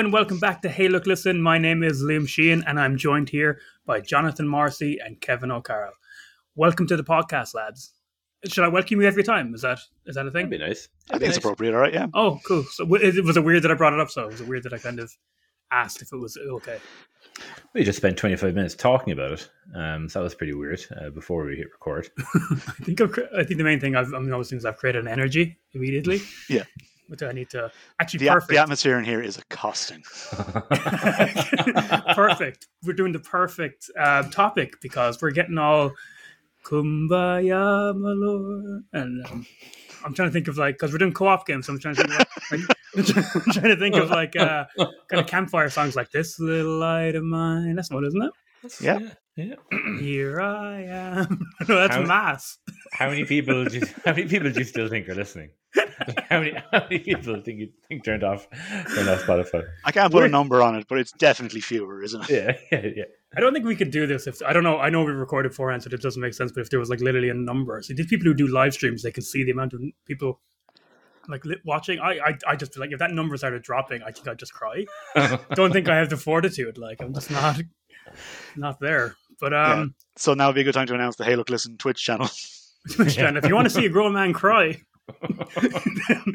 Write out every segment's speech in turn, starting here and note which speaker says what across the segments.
Speaker 1: and welcome back to Hey Look Listen. My name is Liam Sheehan, and I'm joined here by Jonathan Marcy and Kevin O'Carroll. Welcome to the podcast, lads. Should I welcome you every time? Is that is that a thing?
Speaker 2: That'd be nice.
Speaker 3: I think it's appropriate, all right? Yeah.
Speaker 1: Oh, cool. So it- was it weird that I brought it up? So it was it weird that I kind of asked if it was okay?
Speaker 2: We just spent 25 minutes talking about it. Um, so that was pretty weird uh, before we hit record.
Speaker 1: I think I've, I think the main thing I've, I'm noticing is I've created an energy immediately.
Speaker 3: Yeah.
Speaker 1: Which I need to actually
Speaker 3: The,
Speaker 1: perfect.
Speaker 3: the atmosphere in here is accosting.
Speaker 1: perfect. We're doing the perfect uh, topic because we're getting all kumbaya, my lord. And um, I'm trying to think of like, because we're doing co op games, so I'm trying to think of like, I'm trying to think of like uh, kind of campfire songs like This Little Light of Mine. That's one, isn't it?
Speaker 3: Yeah.
Speaker 2: yeah.
Speaker 1: Here I am. no, that's
Speaker 2: How-
Speaker 1: Mass.
Speaker 2: How many people? Do you, how many people do you still think are listening? How many? How many people think you think turned off turned off Spotify?
Speaker 3: I can't put a number on it, but it's definitely fewer, isn't it?
Speaker 2: Yeah, yeah, yeah.
Speaker 1: I don't think we could do this if I don't know. I know we recorded beforehand, so it doesn't make sense. But if there was like literally a number, so these people who do live streams, they can see the amount of people like li- watching. I, I, I just feel like if that number started dropping, I think I'd just cry. don't think I have the fortitude. Like I'm just not, not there. But um,
Speaker 3: So now would be a good time to announce the Hey Look Listen Twitch channel.
Speaker 1: and if you want to see a grown man cry,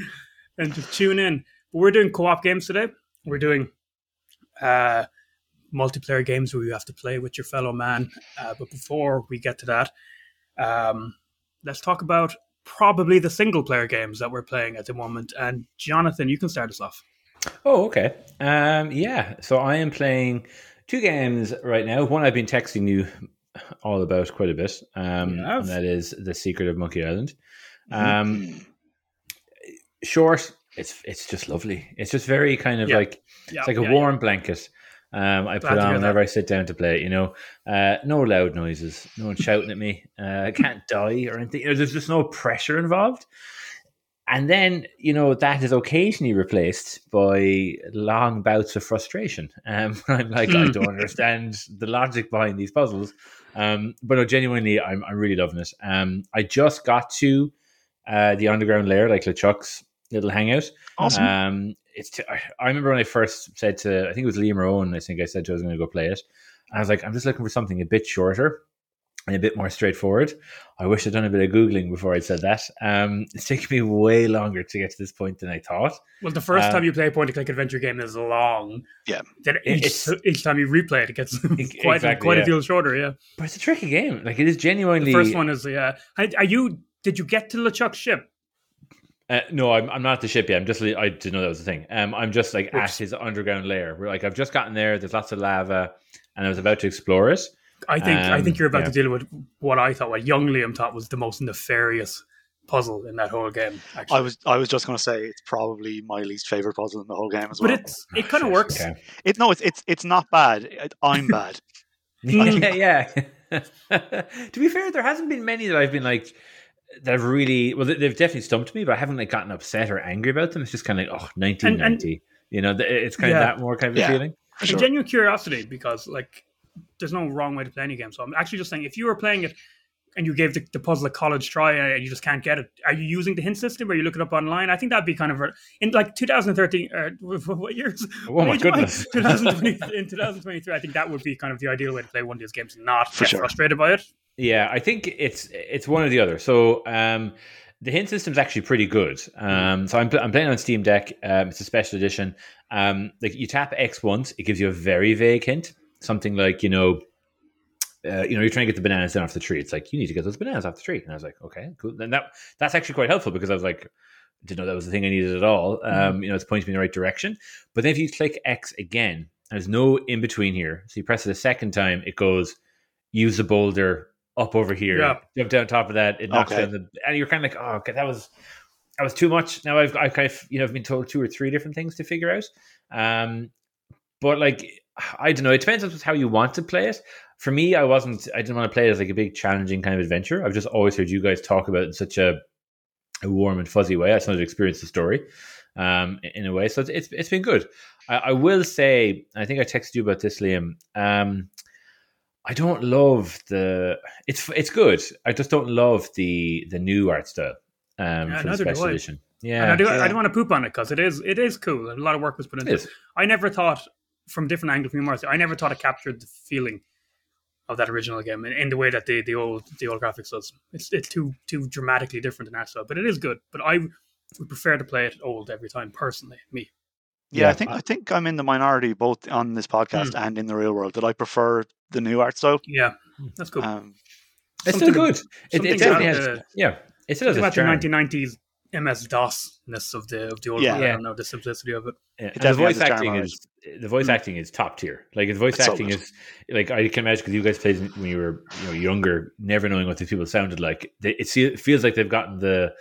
Speaker 1: then just tune in. But we're doing co-op games today. We're doing uh, multiplayer games where you have to play with your fellow man. Uh, but before we get to that, um, let's talk about probably the single player games that we're playing at the moment. And Jonathan, you can start us off.
Speaker 2: Oh, okay. Um, yeah. So I am playing two games right now. One I've been texting you all about quite a bit, um, and that is The Secret of Monkey Island. Um, short. It's it's just lovely. It's just very kind of
Speaker 1: Yeah.
Speaker 2: like
Speaker 1: Yeah,
Speaker 2: it's like a
Speaker 1: yeah,
Speaker 2: warm blanket. Um, I
Speaker 1: Glad
Speaker 2: put on whenever I sit down to play. You know, uh, no loud noises, no one shouting at me. Uh, I can't die or anything. You know, There's just no pressure involved. And then you know that is occasionally replaced by long bouts of frustration. Um, I'm like, I don't understand the logic behind these puzzles. Um, but no, genuinely, I'm I'm really loving it. Um, I just got to uh, the underground layer, like LeChuck's little hangout.
Speaker 3: Awesome.
Speaker 2: Um, it's t- I I remember when I first said to I think it was Liam or Owen, I think I said to I was going to go play it. And I was like, I'm just looking for something a bit shorter and a bit more straightforward. I wish I'd done a bit of googling before I said that. Um, it's taken me way longer to get to this point than I thought.
Speaker 1: Well, the first
Speaker 2: Uh,
Speaker 1: time you play a point and click adventure game is long.
Speaker 3: Yeah.
Speaker 1: Then each, each time you replay it, it gets quite,
Speaker 2: exactly,
Speaker 1: quite
Speaker 2: yeah.
Speaker 1: a deal shorter. Yeah.
Speaker 2: But it's a tricky game. Like it is genuinely.
Speaker 1: The first one is yeah. Are are you? Did you get to LeChuck's ship?
Speaker 2: Uh, no, I'm, I'm not at the ship yet. I'm just I didn't know that was a thing. Um, I'm just like
Speaker 1: Which-
Speaker 2: at his underground lair. Where like I've just gotten there. There's lots of lava, and I was about to explore it.
Speaker 1: I think I think
Speaker 2: Um,
Speaker 1: you're about
Speaker 2: yeah.
Speaker 1: to deal with what I thought, what young Liam thought was the most nefarious puzzle in that whole game. Actually,
Speaker 3: I was I was just going to say it's probably my least favorite puzzle in the whole game as well.
Speaker 1: but it's it kind of works.
Speaker 2: okay.
Speaker 3: it no, it's it's it's not bad. It, I'm bad.
Speaker 2: yeah, yeah. to be fair, there hasn't been many that I've been like that have really well. they- They've definitely stumped me, but I haven't like gotten upset or angry about them. It's just kind of like oh, 1990. you know, it's kind
Speaker 1: Yeah.
Speaker 2: of that more kind of
Speaker 3: Yeah.
Speaker 2: feeling.
Speaker 3: For
Speaker 1: And
Speaker 3: sure.
Speaker 1: genuine curiosity because like there's no wrong way to play any game. So I'm actually just saying if you were playing it and you gave the, the puzzle a college try and you just can't get it, are you using the hint system? Or you look it up online? I think that'd be kind of in like 2013. Uh, what years?
Speaker 2: Oh
Speaker 1: What
Speaker 2: my
Speaker 1: age am I?
Speaker 2: goodness.
Speaker 1: 2020, in 2023, I think that would be kind of the ideal way to play one of these games and not
Speaker 3: For
Speaker 1: get
Speaker 3: sure.
Speaker 1: frustrated by it.
Speaker 2: Yeah, I think it's it's one or the other. So um, the hint system is actually pretty good. Um, so I'm, I'm playing on Steam Deck. Um, it's a special edition. Um, like you tap X once, it gives you a very vague hint. Something like you know, uh, you know, you're trying to get the bananas down off the tree. It's like you need to get those bananas off the tree. And I was like, okay, cool. And that that's actually quite helpful because I was like, didn't know that was the thing I needed at all. Um, you know, it's pointing me in the right direction. But then if you click X again, there's no in between here. So you press it a second time, it goes use the boulder up over here,
Speaker 1: Yeah.
Speaker 2: jump down top of that, it knocks
Speaker 3: Okay.
Speaker 2: down the, and you're kind of like, oh, okay, that was that was too much. Now I've I've kind of you know I've been told two or three different things to figure out. Um, but like I don't know, it depends on how you want to play it. For me, I wasn't. I didn't want to play it as like a big challenging kind of adventure. I've just always heard you guys talk about it in such a, a warm and fuzzy way. I just wanted to experience the story um, in a way. So it's it's, it's been good. I, I will say, I think I texted you about this, Liam. Um, I don't love the. It's it's good. I just don't love the the new art style um,
Speaker 1: Yeah,
Speaker 2: for the special edition. Yeah,
Speaker 1: and I do.
Speaker 3: Yeah.
Speaker 1: I don't want to poop on it because it is. It is cool. A lot of work was put
Speaker 2: it
Speaker 1: into it.
Speaker 2: is.
Speaker 1: I never thought, from different angles from Marcy, I never thought it captured the feeling of that original game in, in the way that the, the old the old graphics does. It's it's too too dramatically different than that stuff, but it is good. But I would prefer to play it old every time, personally. Me.
Speaker 3: Yeah,
Speaker 2: Yeah,
Speaker 3: I think I think I'm in the minority both on this podcast
Speaker 1: Hmm.
Speaker 3: and in the real world that I prefer the new art style.
Speaker 1: Yeah, that's cool.
Speaker 3: Um,
Speaker 2: It's still good. It, it definitely has.
Speaker 1: the-
Speaker 2: yeah, it still has its
Speaker 1: about the 1990s MS DOS-ness of the of the old
Speaker 3: Yeah.
Speaker 1: one. I
Speaker 2: Yeah.
Speaker 1: don't know the simplicity of it.
Speaker 2: Yeah, and the
Speaker 3: has
Speaker 2: voice acting is the voice
Speaker 1: Mm.
Speaker 2: acting is top tier. Like the voice
Speaker 3: It's
Speaker 2: acting
Speaker 3: good.
Speaker 2: is like I can imagine because you guys played when you were you know younger, never knowing what these people sounded like. They, it feels like they've gotten the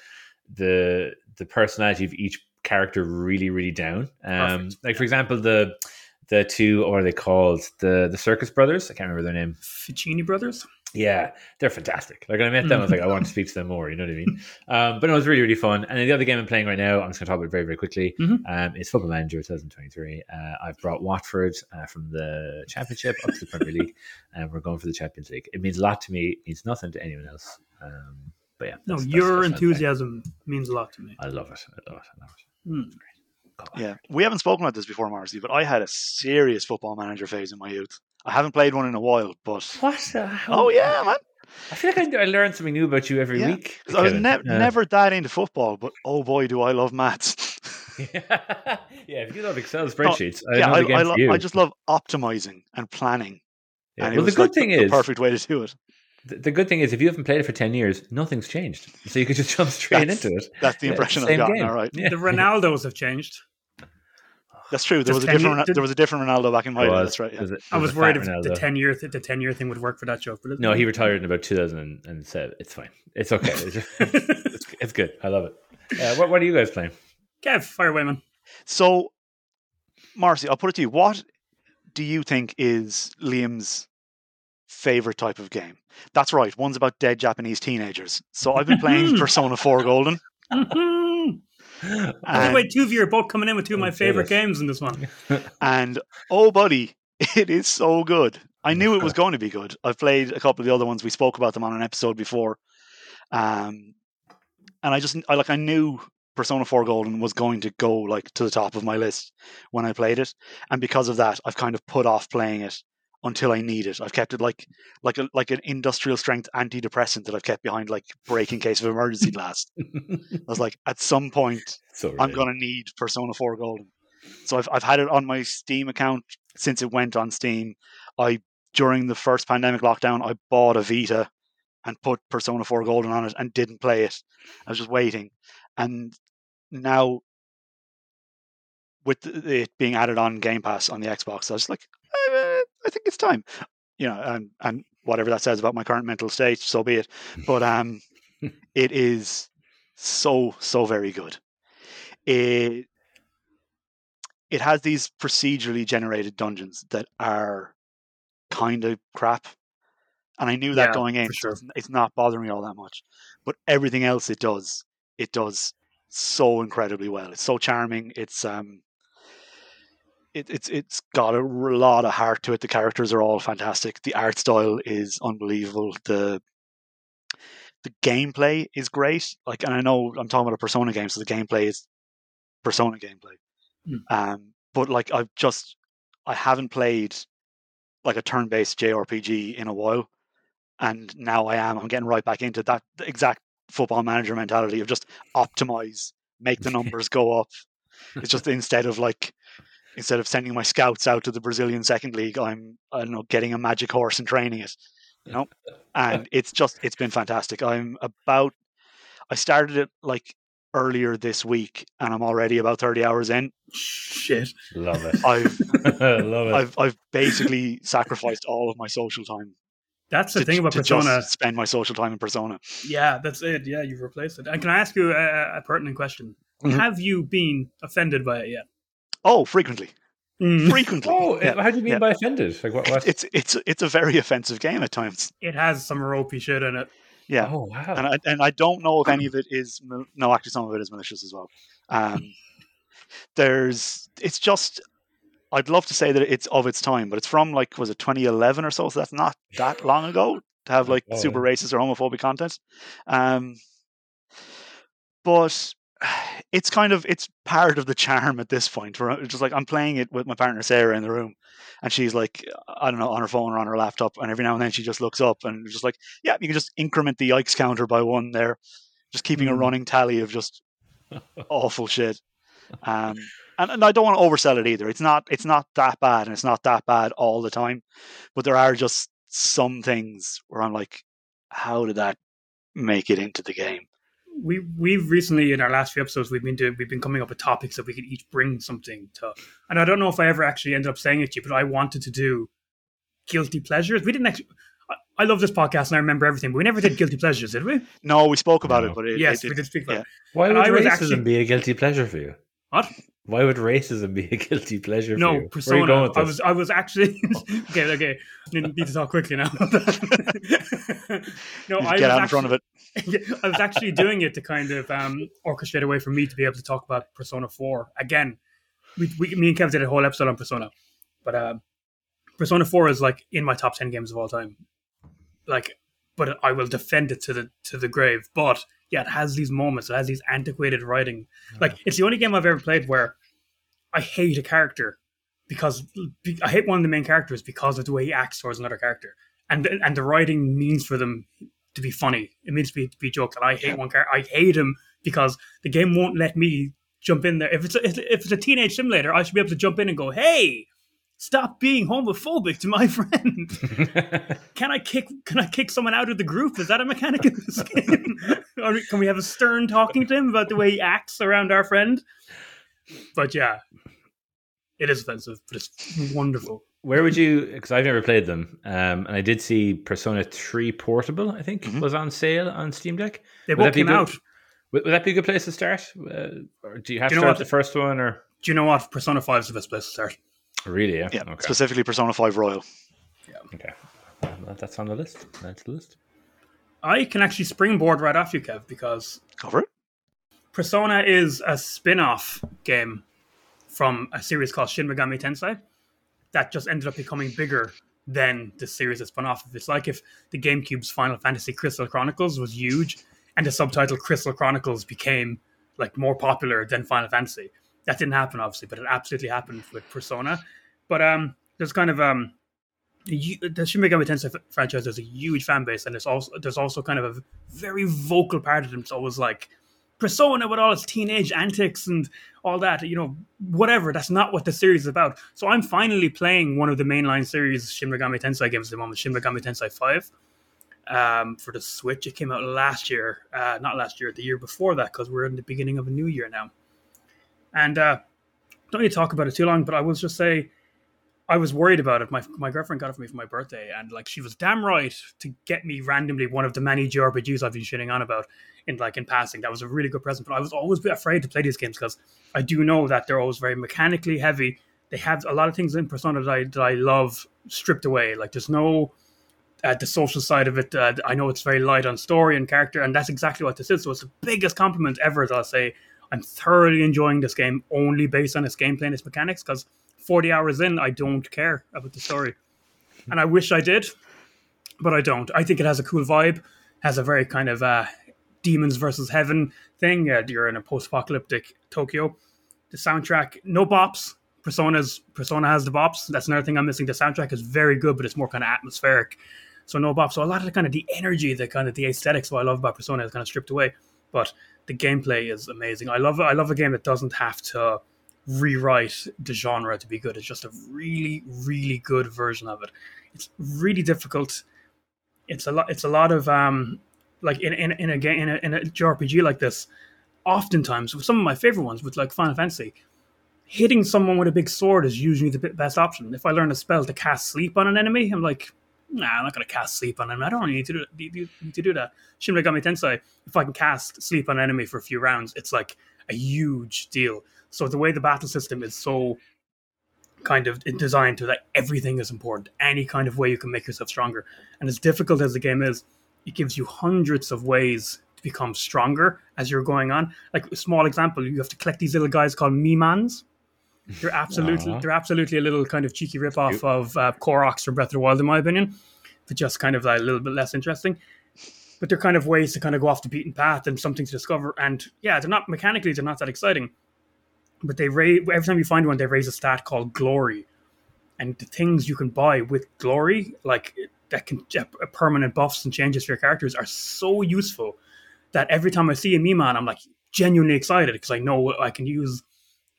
Speaker 2: the the personality of each character really really down. Um, like for example the the two or what are they called the the Circus Brothers. I can't remember their name.
Speaker 1: Fettucini Brothers.
Speaker 2: Yeah, they're fantastic. Like when I met them, I was like, I want to speak to them more. You know what I mean? Um, but no, it was really, really fun. And then the other game I'm playing right now, I'm just going to talk about it very, very quickly.
Speaker 1: Mhm.
Speaker 2: Um, it's Football Manager 2023. Uh, I've brought Watford uh, from the Championship up to the Premier League, and we're going for the Champions League. It means a lot to me. It means nothing to anyone else. Um, but yeah,
Speaker 1: No,
Speaker 2: that's-
Speaker 1: your
Speaker 2: that's
Speaker 1: enthusiasm means a lot to me.
Speaker 2: I love it. I love it. I love it.
Speaker 1: Hmm.
Speaker 3: Yeah, we haven't spoken about this before, Marcy, but I had a serious football manager phase in my youth. I haven't played one in a while, but
Speaker 2: What? Uh,
Speaker 3: oh yeah, man.
Speaker 2: I feel like I, I learn something new about you every
Speaker 3: Yeah,
Speaker 2: week.
Speaker 3: I was ne-
Speaker 2: Uh,
Speaker 3: never that into football, but oh boy, do I love maths.
Speaker 2: yeah, if you love Excel spreadsheets, I
Speaker 3: yeah, I, I, lo-. I just love optimizing and planning.
Speaker 2: Yeah.
Speaker 3: And
Speaker 2: Well, the good
Speaker 3: like
Speaker 2: thing
Speaker 3: the, the
Speaker 2: is,
Speaker 3: perfect way to do it.
Speaker 2: The, the good thing is, if you haven't played it for ten years, nothing's changed. So you can just jump straight
Speaker 3: That's-
Speaker 2: into it.
Speaker 3: That's the
Speaker 2: Yeah,
Speaker 3: impression I've
Speaker 2: same
Speaker 3: gotten.
Speaker 2: game.
Speaker 3: All right,
Speaker 2: Yeah.
Speaker 1: The Ronaldos have changed.
Speaker 3: that's true. There
Speaker 1: Does
Speaker 3: was a different.
Speaker 1: year-
Speaker 3: there was a different Ronaldo back in my day. That's right. Yeah.
Speaker 2: There's a-
Speaker 1: I
Speaker 2: there's
Speaker 1: was worried
Speaker 2: fat
Speaker 1: if the ten year the ten year thing would work for that joke, but
Speaker 2: No, he retired in about 2007. It's fine. It's okay. It's, it's, it's good. I love it. Uh, what, what are you guys playing?
Speaker 1: Kev, fire away, man.
Speaker 3: So, Marcy, I'll put it to you. What do you think is Liam's favorite type of game? That's right. One's about dead Japanese teenagers. So I've been playing Persona 4 Golden.
Speaker 1: By the way, two of you are both coming in with two of my favorite games in this one.
Speaker 3: and oh, buddy, it is so good. I knew it was going to be good. I've played a couple of the other ones. We spoke about them on an episode before. Um, and I just, I like, I knew Persona 4 Golden was going to go like to the top of my list when I played it. And because of that, I've kind of put off playing it until I need it. I've kept it like like a, like an industrial strength antidepressant that I've kept behind like break in case of emergency glass. I was like, at some point,
Speaker 2: so
Speaker 3: I'm going to need Persona 4 Golden. So I've, I've had it on my Steam account since it went on Steam. I during the first pandemic lockdown, I bought a Vita and put Persona 4 Golden on it and didn't play it. I was just waiting, and now with it being added on Game Pass on the Xbox, I was like, eh, I think it's time. You know, and and whatever that says about my current mental state, so be it. But um, it is so so very good. It it has these procedurally generated dungeons that are kind of crap, and I knew that
Speaker 1: Yeah,
Speaker 3: going in.
Speaker 1: for
Speaker 3: so it's not bothering me all that much, but everything else it does, it does so incredibly well. It's so charming. It's um. It, it's it's got a lot of heart to it. The characters are all fantastic. The art style is unbelievable. The the gameplay is great. Like, and I know I'm talking about a Persona game, so the gameplay is Persona gameplay.
Speaker 1: Hmm.
Speaker 3: Um, but like, I've just I haven't played like a turn-based JRPG in a while, and now I am. I'm getting right back into that exact football manager mentality of just optimize, make the numbers go up. It's just instead of like instead of sending my scouts out to the Brazilian second league, I'm I don't know getting a magic horse and training it. You know, and it's just it's been fantastic. I'm about I started it like earlier this week, and I'm already about thirty hours in.
Speaker 1: Shit.
Speaker 2: Love it.
Speaker 3: I've
Speaker 2: love it.
Speaker 3: I've I've basically sacrificed all of my social time
Speaker 1: That's the
Speaker 3: to,
Speaker 1: thing about
Speaker 3: to
Speaker 1: Persona.
Speaker 3: just spend my social time in Persona.
Speaker 1: Yeah, that's it. Yeah, you've replaced it. And can I ask you a, a pertinent question?
Speaker 3: Mhm.
Speaker 1: Have you been offended by it yet?
Speaker 3: Oh, frequently,
Speaker 1: Mm.
Speaker 3: frequently.
Speaker 2: oh,
Speaker 3: Yeah.
Speaker 2: how do you mean
Speaker 3: yeah.
Speaker 2: by offended? Like what? what?
Speaker 3: It's it's it's a very offensive game at times.
Speaker 1: It has some ropey shit in it.
Speaker 3: Yeah,
Speaker 2: Oh wow.
Speaker 3: and I, and I don't know if any of it is no. Actually, some of it is malicious as well. Um, there's it's just I'd love to say that it's of its time, but it's from like was it 2011 or so, so that's not that long ago to have like
Speaker 2: Oh,
Speaker 3: super racist or homophobic content. Um, but it's kind of it's part of the charm at this point. Where it's just like I'm playing it with my partner Sarah in the room, and she's like, I don't know, on her phone or on her laptop, and every now and then she just looks up and just like, yeah, you can just increment the yikes counter by one there, just keeping a
Speaker 1: Mm.
Speaker 3: running tally of just awful shit. Um, and, and I don't want to oversell it either. It's not it's not that bad, and it's not that bad all the time. But there are just some things where I'm like, how did that make it into the game?
Speaker 1: We we've recently in our last few episodes we've been doing we've been coming up with topics that we could each bring something to and i don't know if i ever actually ended up saying it to you but i wanted to do guilty pleasures we didn't actually I- I love this podcast and I remember everything, but we never did guilty pleasures, did we?
Speaker 3: No, we spoke about
Speaker 2: No.
Speaker 3: it, but it,
Speaker 1: yes,
Speaker 3: it,
Speaker 1: we did speak about
Speaker 3: yeah.
Speaker 1: it.
Speaker 2: Why
Speaker 1: And
Speaker 2: would
Speaker 1: I
Speaker 2: racism
Speaker 1: actually-
Speaker 2: be a guilty pleasure for you?
Speaker 1: What?
Speaker 2: Why would racism be a guilty pleasure for
Speaker 1: No,
Speaker 2: you? Where are you
Speaker 1: persona.
Speaker 2: going with
Speaker 1: I was I was actually okay, okay. Need need to talk quickly now. no,
Speaker 3: You
Speaker 1: I was
Speaker 3: get out in
Speaker 1: actually,
Speaker 3: front of it.
Speaker 1: Yeah, I was actually doing it to kind of um, orchestrate a way for me to be able to talk about Persona 4. Again, we, we, me and Kev did a whole episode on Persona, but uh, Persona 4 is like in my top 10 games of all time. Like, but I will defend it to the to the grave. But yeah, it has these moments. It has these antiquated writing. Like, it's the only game I've ever played where I hate a character because be- I hate one of the main characters because of the way he acts towards another character, and and the writing means for them to be funny. It means to be to be jokes. And I hate one character. I hate him because the game won't let me jump in there. If it's a, if it's a teenage simulator, I should be able to jump in and go, "Hey, stop being homophobic to my friend." can I kick? Can I kick someone out of the group? Is that a mechanic in this game? or can we have a stern talking to him about the way he acts around our friend? But yeah, it is offensive, but it's wonderful.
Speaker 2: Where would you? Because I've never played them, um, and I did see Persona Three Portable. I think
Speaker 3: Mhm.
Speaker 2: was on sale on Steam Deck.
Speaker 1: They
Speaker 2: Would
Speaker 1: both
Speaker 2: that
Speaker 1: came
Speaker 2: good?
Speaker 1: out.
Speaker 2: Would, would that be a good place to start? Uh, or do you have
Speaker 1: Do
Speaker 2: to
Speaker 1: you know
Speaker 2: start
Speaker 1: what?
Speaker 2: the first one, or
Speaker 1: Do you know what? Persona Five is the best place to start.
Speaker 2: really? Yeah.
Speaker 3: Yeah,
Speaker 2: Okay.
Speaker 3: specifically Persona 5 Royal. Yeah.
Speaker 2: Okay. Well, that's on the list. That's the list.
Speaker 1: I can actually springboard right off you, Kev, because
Speaker 3: Cover it.
Speaker 1: Persona is a spin-off game from a series called Shin Megami Tensei that just ended up becoming bigger than the series that spun off of. It's like if the GameCube's Final Fantasy Crystal Chronicles was huge and the subtitle Crystal Chronicles became like more popular than Final Fantasy. That didn't happen obviously, but it absolutely happened with Persona. But um there's kind of um the Shin Megami Tensei franchise has a huge fan base, and there's also there's also kind of a very vocal part of them. It's always like Persona with all its teenage antics and all that, you know, whatever. That's not what the series is about. So I'm finally playing one of the mainline series Shin Megami Tensei games at the moment, Shin Megami Tensei 5. Um, for the Switch, it came out last year, uh, not last year, the year before that, because we're in the beginning of a new year now. And uh, don't need to talk about it too long, but I will just say I was worried about it. My my girlfriend got it for me for my birthday, and like she was damn right to get me randomly one of the many JRPGs I've been shitting on about in like in passing. That was a really good present. But I was always a bit afraid to play these games because I do know that they're always very mechanically heavy. They have a lot of things in Persona that I that I love stripped away. Like there's no uh, the social side of it. Uh, I know it's very light on story and character, and that's exactly what this is. So it's the biggest compliment ever that I'll say. I'm thoroughly enjoying this game only based on its gameplay and its mechanics because 40 hours in, I don't care about the story. And I wish I did, but I don't. I think it has a cool vibe, has a very kind of uh, demons versus heaven thing. Uh, you're in a post apocalyptic Tokyo. The soundtrack, no bops. Persona's Persona has the bops. That's another thing I'm missing. The soundtrack is very good, but it's more kind of atmospheric. So no bops. So a lot of the kind of the energy, the kind of the aesthetics, what I love about Persona is kind of stripped away. But the gameplay is amazing. I love I love a game that doesn't have to rewrite the genre to be good. It's just a really, really good version of it. It's really difficult. It's a lot. It's a lot of um, like in in, in a game in a, in a JRPG like this. Oftentimes, with some of my favorite ones, with like Final Fantasy, hitting someone with a big sword is usually the best option. If I learn a spell to cast sleep on an enemy, I'm like, nah, I'm not to cast sleep on him. I don't really need to do, need need to do that. Shin Megami Tensei, if I can cast sleep on an enemy for a few rounds, it's like a huge deal. So the way the battle system is so kind of designed to that everything is important. Any kind of way you can make yourself stronger. And as difficult as the game is, it gives you hundreds of ways to become stronger as you're going on. Like a small example, you have to collect these little guys called Mimans. They're absolutely
Speaker 2: Aw.
Speaker 1: they're absolutely a little kind of cheeky ripoff of uh, Koroks from Breath of the Wild, in my opinion, but just kind of like, a little bit less interesting. but they're kind of ways to kind of go off the beaten path and something to discover. And yeah, they're not mechanically they're not that exciting, but they raise every time you find one, they raise a stat called glory, and the things you can buy with glory, like that can uh, permanent buffs and changes for your characters, are so useful that every time I see a Miman, I'm like genuinely excited because I know I can use.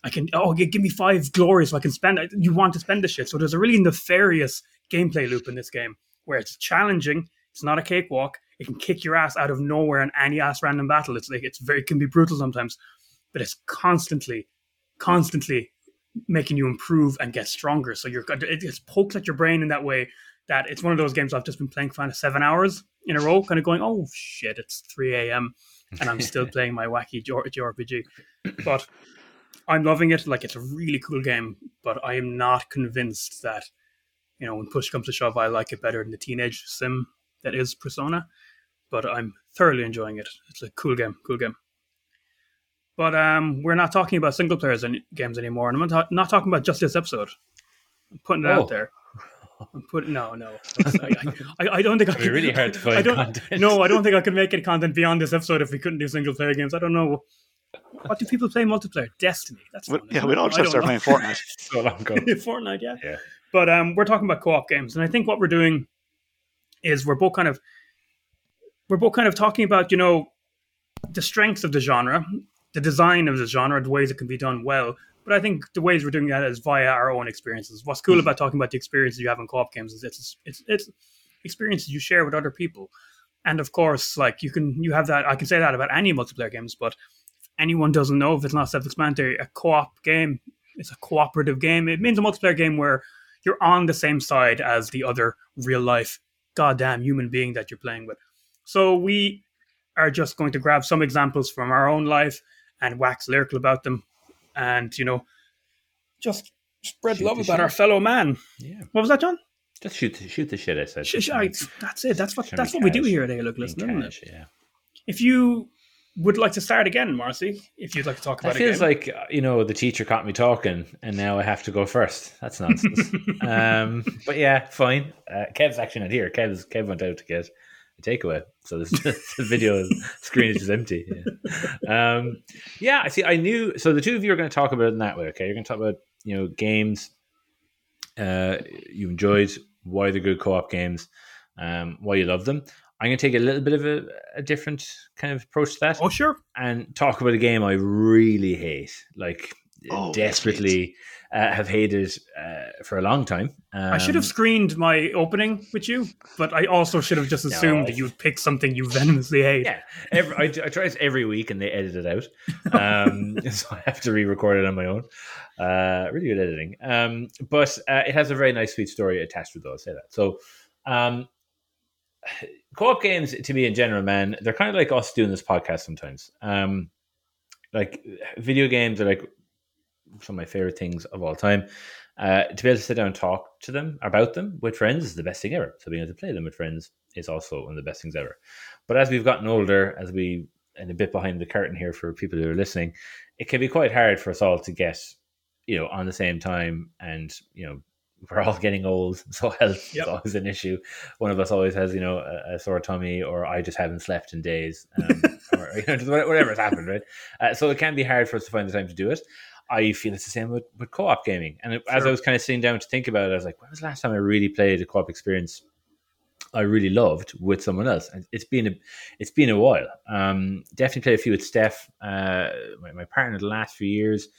Speaker 1: I can oh give me five glories so I can spend. You want to spend the shit, so there's a really nefarious gameplay loop in this game where it's challenging. It's not a cakewalk. It can kick your ass out of nowhere in any ass random battle. It's like it's very it can be brutal sometimes, but it's constantly, constantly making you improve and get stronger. So you're it just pokes at your brain in that way that it's one of those games I've just been playing for kind of seven hours in a row, kind of going, oh shit, it's three a.m. and I'm still playing my wacky JRPG. But I'm loving it. Like it's a really cool game, but I am not convinced that you know when push comes to shove, I like it better than the teenage sim that is Persona but I'm thoroughly enjoying it. It's a cool game, cool game. But um, we're not talking about single players any, games anymore, and I'm not, not talking about just this episode. I'm putting it oh. out there. I'm putting no, no. I, I, I, don't think
Speaker 2: It'd
Speaker 1: I could.
Speaker 2: really hard to find
Speaker 1: I don't,
Speaker 2: content.
Speaker 1: No, I don't think I could make any content beyond this episode if we couldn't do single player games. I don't know. What do people play multiplayer? Destiny. That's fun,
Speaker 3: yeah. We'd all just start playing Fortnite.
Speaker 2: so long ago.
Speaker 1: Fortnite, yeah.
Speaker 2: Yeah.
Speaker 1: But um, we're talking about co-op games, and I think what we're doing is we're both kind of we're both kind of talking about, you know, the strengths of the genre, the design of the genre, the ways it can be done well. But I think the ways we're doing that is via our own experiences. What's cool mm-hmm. about talking about the experiences you have in co-op games is it's it's it's experiences you share with other people. And of course, like you can you have that I can say that about any multiplayer games, but if anyone doesn't know if it's not self-explanatory, a co-op game is a cooperative game. It means a multiplayer game where you're on the same side as the other real life goddamn human being that you're playing with. So we are just going to grab some examples from our own life and wax lyrical about them, and you know, just spread shoot love about shit. our fellow man.
Speaker 2: Yeah.
Speaker 1: What was that, John?
Speaker 2: Just shoot, shoot the shit. I said.
Speaker 1: I, that's it. That's what that's what we do here at Look Listen, isn't it?
Speaker 2: Yeah.
Speaker 1: If you would like to start again, Marcy, if you'd like to talk about
Speaker 2: it. It feels like uh, you know the teacher caught me talking, and now I have to go first. That's nonsense. um, but yeah, fine. Uh, Kev's actually not here. Kev's Kev went out to get takeaway. So this the video screen is just empty. Yeah. Um, yeah, I see. I knew. So the two of you are going to talk about it in that way. Okay, you're going to talk about you know games uh, you enjoyed, why they're good co-op games, um, why you love them. I'm going to take a little bit of a, a, different kind of approach to that.
Speaker 1: Oh, sure.
Speaker 2: And talk about a game I really hate, like oh, desperately uh, have hated uh, for a long time.
Speaker 1: Um, I should have screened my opening with you, but I also should have just assumed no, that you would pick something you venomously hate.
Speaker 2: Yeah, every, I, I, try this every week and they edit it out, um, so I have to re-record it on my own. Uh, really good editing, um, but uh, it has a very nice, sweet story attached with it. I'll say that. So. Um, co-op games to me in general man they're kind of like us doing this podcast sometimes um like video games are like some of my favorite things of all time. Uh, to be able to sit down and talk to them about them with friends is the best thing ever. So being able to play them with friends is also one of the best things ever. But as we've gotten older, as we and a bit behind the curtain here for people who are listening, it can be quite hard for us all to get, you know, on the same time. And you know, we're all getting old, so health yep. is always an issue. One of us always has, you know, a, a sore tummy, or I just haven't slept in days, um, or you know, whatever has happened, right? Uh, so it can be hard for us to find the time to do it. I feel it's the same with, with co-op gaming. And sure. as I was kind of sitting down to think about it, I was like, when was the last time I really played a co-op experience I really loved with someone else? And it's been a it's been a while. Um, definitely played a few with Steph, uh, my, my partner the last few years.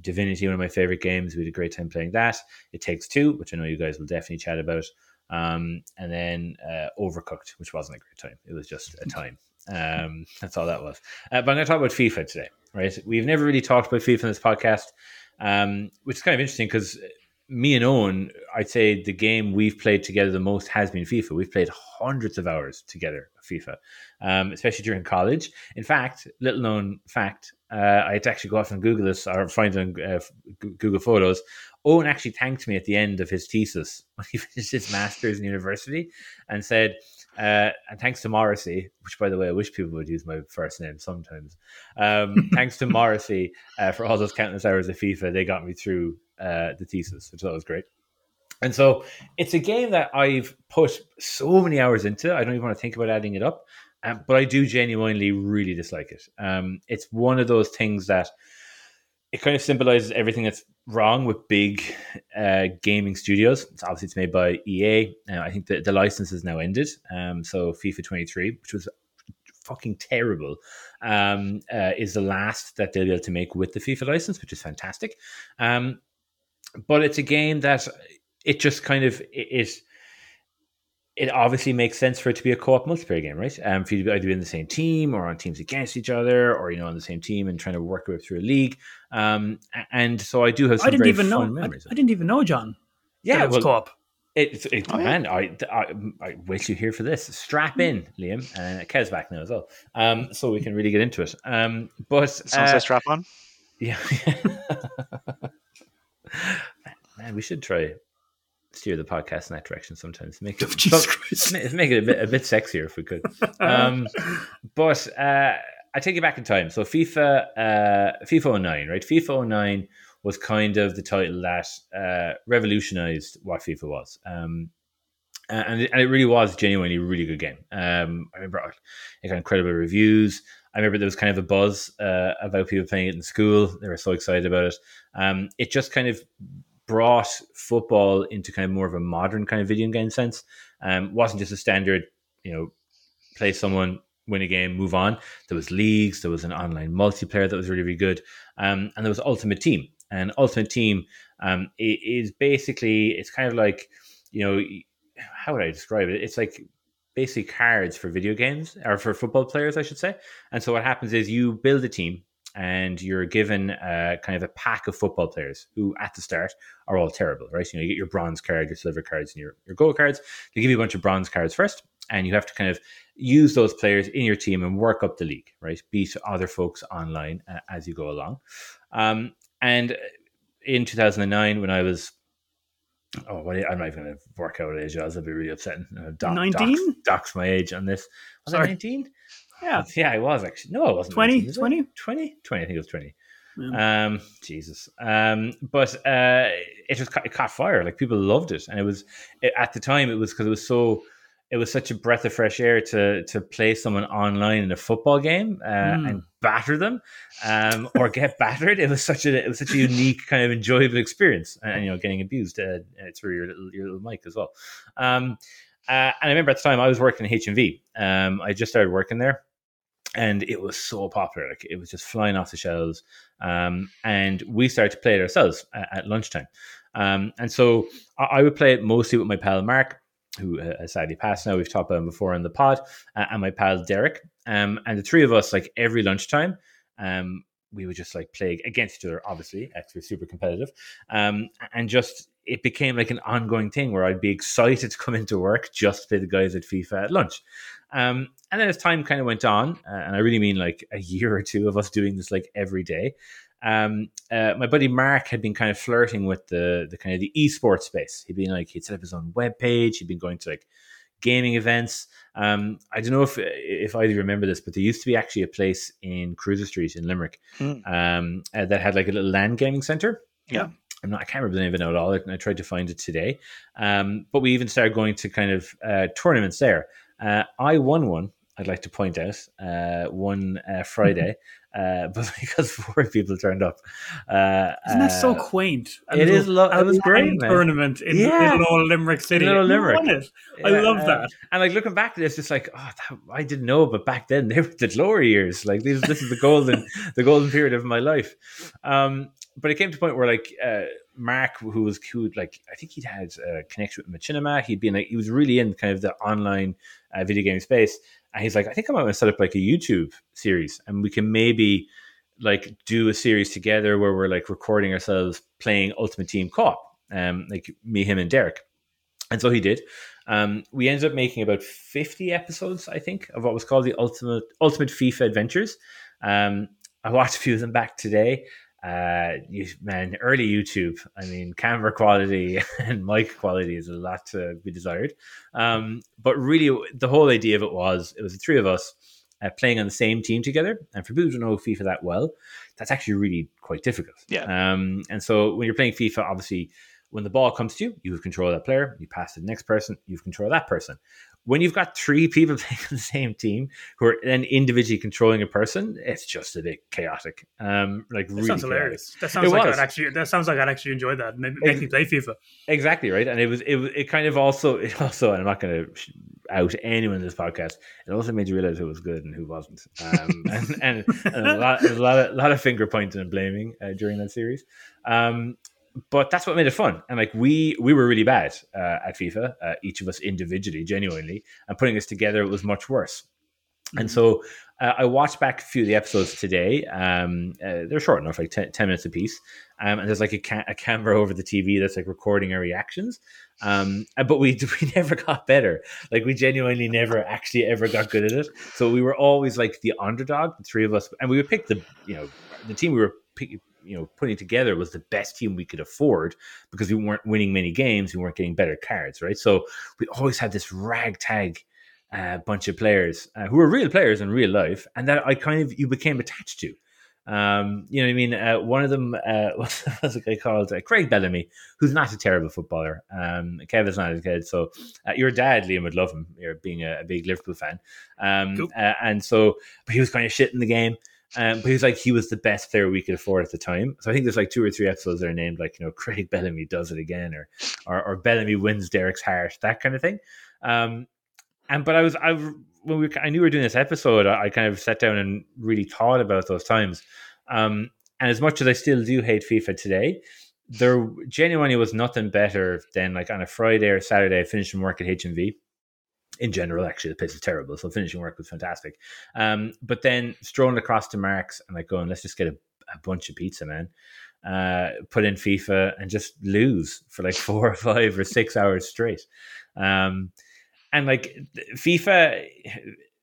Speaker 2: Divinity, one of my favorite games. We had a great time playing that. It Takes Two, which I know you guys will definitely chat about. Um, and then uh, Overcooked, which wasn't a great time. It was just a time. Um, that's all that was. Uh, but I'm going to talk about FIFA today right? We've never really talked about FIFA in this podcast, um, which is kind of interesting because me and Owen, I'd say the game we've played together the most has been FIFA. We've played hundreds of hours together FIFA, um, especially during college. In fact, little known fact, uh, I had to actually go off and Google this or find it on uh, Google Photos. Owen actually thanked me at the end of his thesis when he finished his master's in university and said, uh, and thanks to Morrissey, which by the way, I wish people would use my first name sometimes. Um, thanks to Morrissey uh, for all those countless hours of FIFA, they got me through uh, the thesis, which I thought was great. And so it's a game that I've put so many hours into. I don't even want to think about adding it up. Um, but I do genuinely really dislike it. Um, it's one of those things that it kind of symbolizes everything that's wrong with big uh, gaming studios. It's obviously it's made by EA. Uh, I think the, the license has now ended. Um, so FIFA 23, which was fucking terrible, um, uh, is the last that they'll be able to make with the FIFA license, which is fantastic. Um, but it's a game that it just kind of it, it obviously makes sense for it to be a co-op multiplayer game, right? Um, for you to either be in the same team or on teams against each other, or you know, on the same team and trying to work your way through a league. Um, and so I do have some
Speaker 1: I didn't
Speaker 2: very
Speaker 1: even know.
Speaker 2: fun
Speaker 1: I,
Speaker 2: memories.
Speaker 1: I didn't even know, John.
Speaker 2: yeah,
Speaker 1: that it was
Speaker 2: well,
Speaker 1: co-op.
Speaker 2: it, it,
Speaker 3: Oh, yeah.
Speaker 2: man, I, I, I wait till you here for this. Strap in, Liam, and Kev's back now as well, um, so we can really get into it. Um, but
Speaker 3: Someone
Speaker 2: uh,
Speaker 3: says strap on.
Speaker 2: yeah, man, we should try steer the podcast in that direction sometimes. Make it, but-
Speaker 1: Christ.
Speaker 2: make it a bit a bit sexier if we could. Um, but uh, I take you back in time. So FIFA, uh, FIFA 09, right? FIFA 09 was kind of the title that uh, revolutionized what FIFA was. Um, and, it, and it really was genuinely a really good game. Um, I remember it got incredible reviews. I remember there was kind of a buzz uh, about people playing it in school. They were so excited about it. Um, it just kind of brought football into kind of more of a modern kind of video game sense. Um, wasn't just a standard, you know, play someone, win a game, move on. There was leagues, there was an online multiplayer that was really, really good, um, and there was Ultimate Team. And Ultimate Team um, is basically it's kind of like, you know, how would I describe it? It's like basically cards for video games or for football players, I should say. And so what happens is you build a team and you're given uh, kind of a pack of football players who at the start are all terrible, right? You know, you get your bronze card, your silver cards, and your, your gold cards. They give you a bunch of bronze cards first, and you have to kind of use those players in your team and work up the league, right? Beat other folks online uh, as you go along. Um, and in 2009, when I was Oh, what, I'm not even going to work out what age I was. That'd be really upsetting. Uh, doc,
Speaker 1: 19?
Speaker 2: Dox, dox my age on this. Was
Speaker 1: Sorry.
Speaker 2: I 19?
Speaker 1: Yeah.
Speaker 2: Yeah, I was actually. No, I wasn't.
Speaker 1: 20?
Speaker 2: 19, was I?
Speaker 1: 20?
Speaker 2: 20? 20, I think it was 20.
Speaker 1: Yeah.
Speaker 2: Um, Jesus. Um, but uh, it just caught, it caught fire. Like people loved it, and it was it, at the time it was because it was so. It was such a breath of fresh air to to play someone online in a football game uh,
Speaker 1: Mm.
Speaker 2: and batter them, um, or get battered. It was such a it was such a unique kind of enjoyable experience, and you know, getting abused uh, uh, through your little your little mic as well. Um, uh, and I remember at the time I was working in HMV. Um, I just started working there, and it was so popular. Like it was just flying off the shelves. Um, and we started to play it ourselves at, at lunchtime. Um, and so I, I would play it mostly with my pal Mark, who uh, has sadly passed now. We've talked about him before on the pod, uh, and my pal Derek. Um, and the three of us, like every lunchtime, um, we would just like play against each other, obviously, we're super competitive. Um, and just it became like an ongoing thing where I'd be excited to come into work just to play the guys at FIFA at lunch. Um, and then as time kind of went on, uh, and I really mean like a year or two of us doing this like every day, um, uh, my buddy Mark had been kind of flirting with the the kind of the esports space. He'd been like he'd set up his own web page. He'd been going to like gaming events. Um, I don't know if if I remember this, but there used to be actually a place in Cruises Street in Limerick
Speaker 3: Hmm.
Speaker 2: um, uh, that had like a little LAN gaming center.
Speaker 3: Yeah.
Speaker 2: I'm not, I can't remember the name of it at all, and I tried to find it today. Um, but we even started going to kind of uh, tournaments there. Uh, I won one. I'd like to point out uh, one uh, Friday, uh, but because four people turned up. Uh,
Speaker 1: Isn't that so
Speaker 2: uh,
Speaker 1: quaint?
Speaker 2: it is lo- it was great,
Speaker 1: tournament in
Speaker 2: Yeah.
Speaker 1: little old Limerick City.
Speaker 2: Little Limerick.
Speaker 1: it. I
Speaker 2: yeah,
Speaker 1: love
Speaker 2: uh,
Speaker 1: that.
Speaker 2: And like looking back it's just like, oh, that, I didn't know, but back then they were the glory years. Like these, this is the golden, the golden period of my life. Um, but it came to a point where like uh, Mark, who was who like I think he'd had a connection with Machinima. He'd been like he was really in kind of the online uh, video game space, and he's like, I think I might want to set up like a YouTube series, and we can maybe like do a series together where we're like recording ourselves playing Ultimate Team co-op, um, like me, him, and Derek. And so he did. Um, we ended up making about 50 episodes, I think, of what was called the Ultimate Ultimate FIFA Adventures. Um, I watched a few of them back today. Uh, you, man, early YouTube. I mean, camera quality and mic quality is a lot to be desired. Um, but really, the whole idea of it was it was the three of us uh, playing on the same team together. And for people who don't know FIFA that well, that's actually really quite difficult.
Speaker 3: Yeah.
Speaker 2: Um, and so when you're playing FIFA, obviously when the ball comes to you, you have control of that player. You pass to the next person, you have control of that person when you've got three people playing on the same team who are then individually controlling a person, it's just a bit chaotic. Um, like
Speaker 1: That
Speaker 2: really
Speaker 1: sounds
Speaker 2: chaotic.
Speaker 1: hilarious. That sounds
Speaker 2: It
Speaker 1: like
Speaker 2: was.
Speaker 1: I'd actually. That sounds like I'd actually enjoy that. Maybe make me play FIFA.
Speaker 2: Exactly right, and it was it was- it kind of also it also and I'm not going to out anyone in this podcast. It also made you realize who was good and who wasn't, um, and, and, and a lot a lot of, lot of finger pointing and blaming uh, during that series. Um, but that's what made it fun, and like we we were really bad uh, at FIFA, uh, each of us individually, genuinely, and putting us together was much worse. And so uh, I watched back a few of the episodes today. Um, uh, they're short enough, like 10, 10 minutes apiece. Um, and there's like a, ca- a camera over the TV that's like recording our reactions. Um, uh, but we we never got better. Like we genuinely never actually ever got good at it. So we were always like the underdog, the three of us, and we would pick the you know the team we were pick, you know putting together was the best team we could afford because we weren't winning many games, we weren't getting better cards, right? So we always had this ragtag uh, bunch of players uh, who were real players in real life, and that I kind of you became attached to. Um, you know what I mean? Uh, one of them uh, was, was a guy called uh, Craig Bellamy, who's not a terrible footballer. Um, Kevin's not his kid, so uh, your dad Liam would love him. You're being a, a big Liverpool fan, um,
Speaker 1: Cool.
Speaker 2: uh, and so but he was kind of shit in the game. Um, but he was like he was the best player we could afford at the time. So I think there's like two or three episodes that are named like you know Craig Bellamy does it again, or or, or Bellamy wins Derek's heart, that kind of thing. Um, and but I was I when we I knew we were doing this episode, I, I kind of sat down and really thought about those times. Um, and as much as I still do hate FIFA today, there genuinely was nothing better than like on a Friday or Saturday finishing work at HMV. In general, actually, the place is terrible. So finishing work was fantastic. Um, but then strolling across to Mark's and like going, let's just get a, a bunch of pizza, man. Uh, put in FIFA and just lose for like four or five or six hours straight. Um, and like FIFA,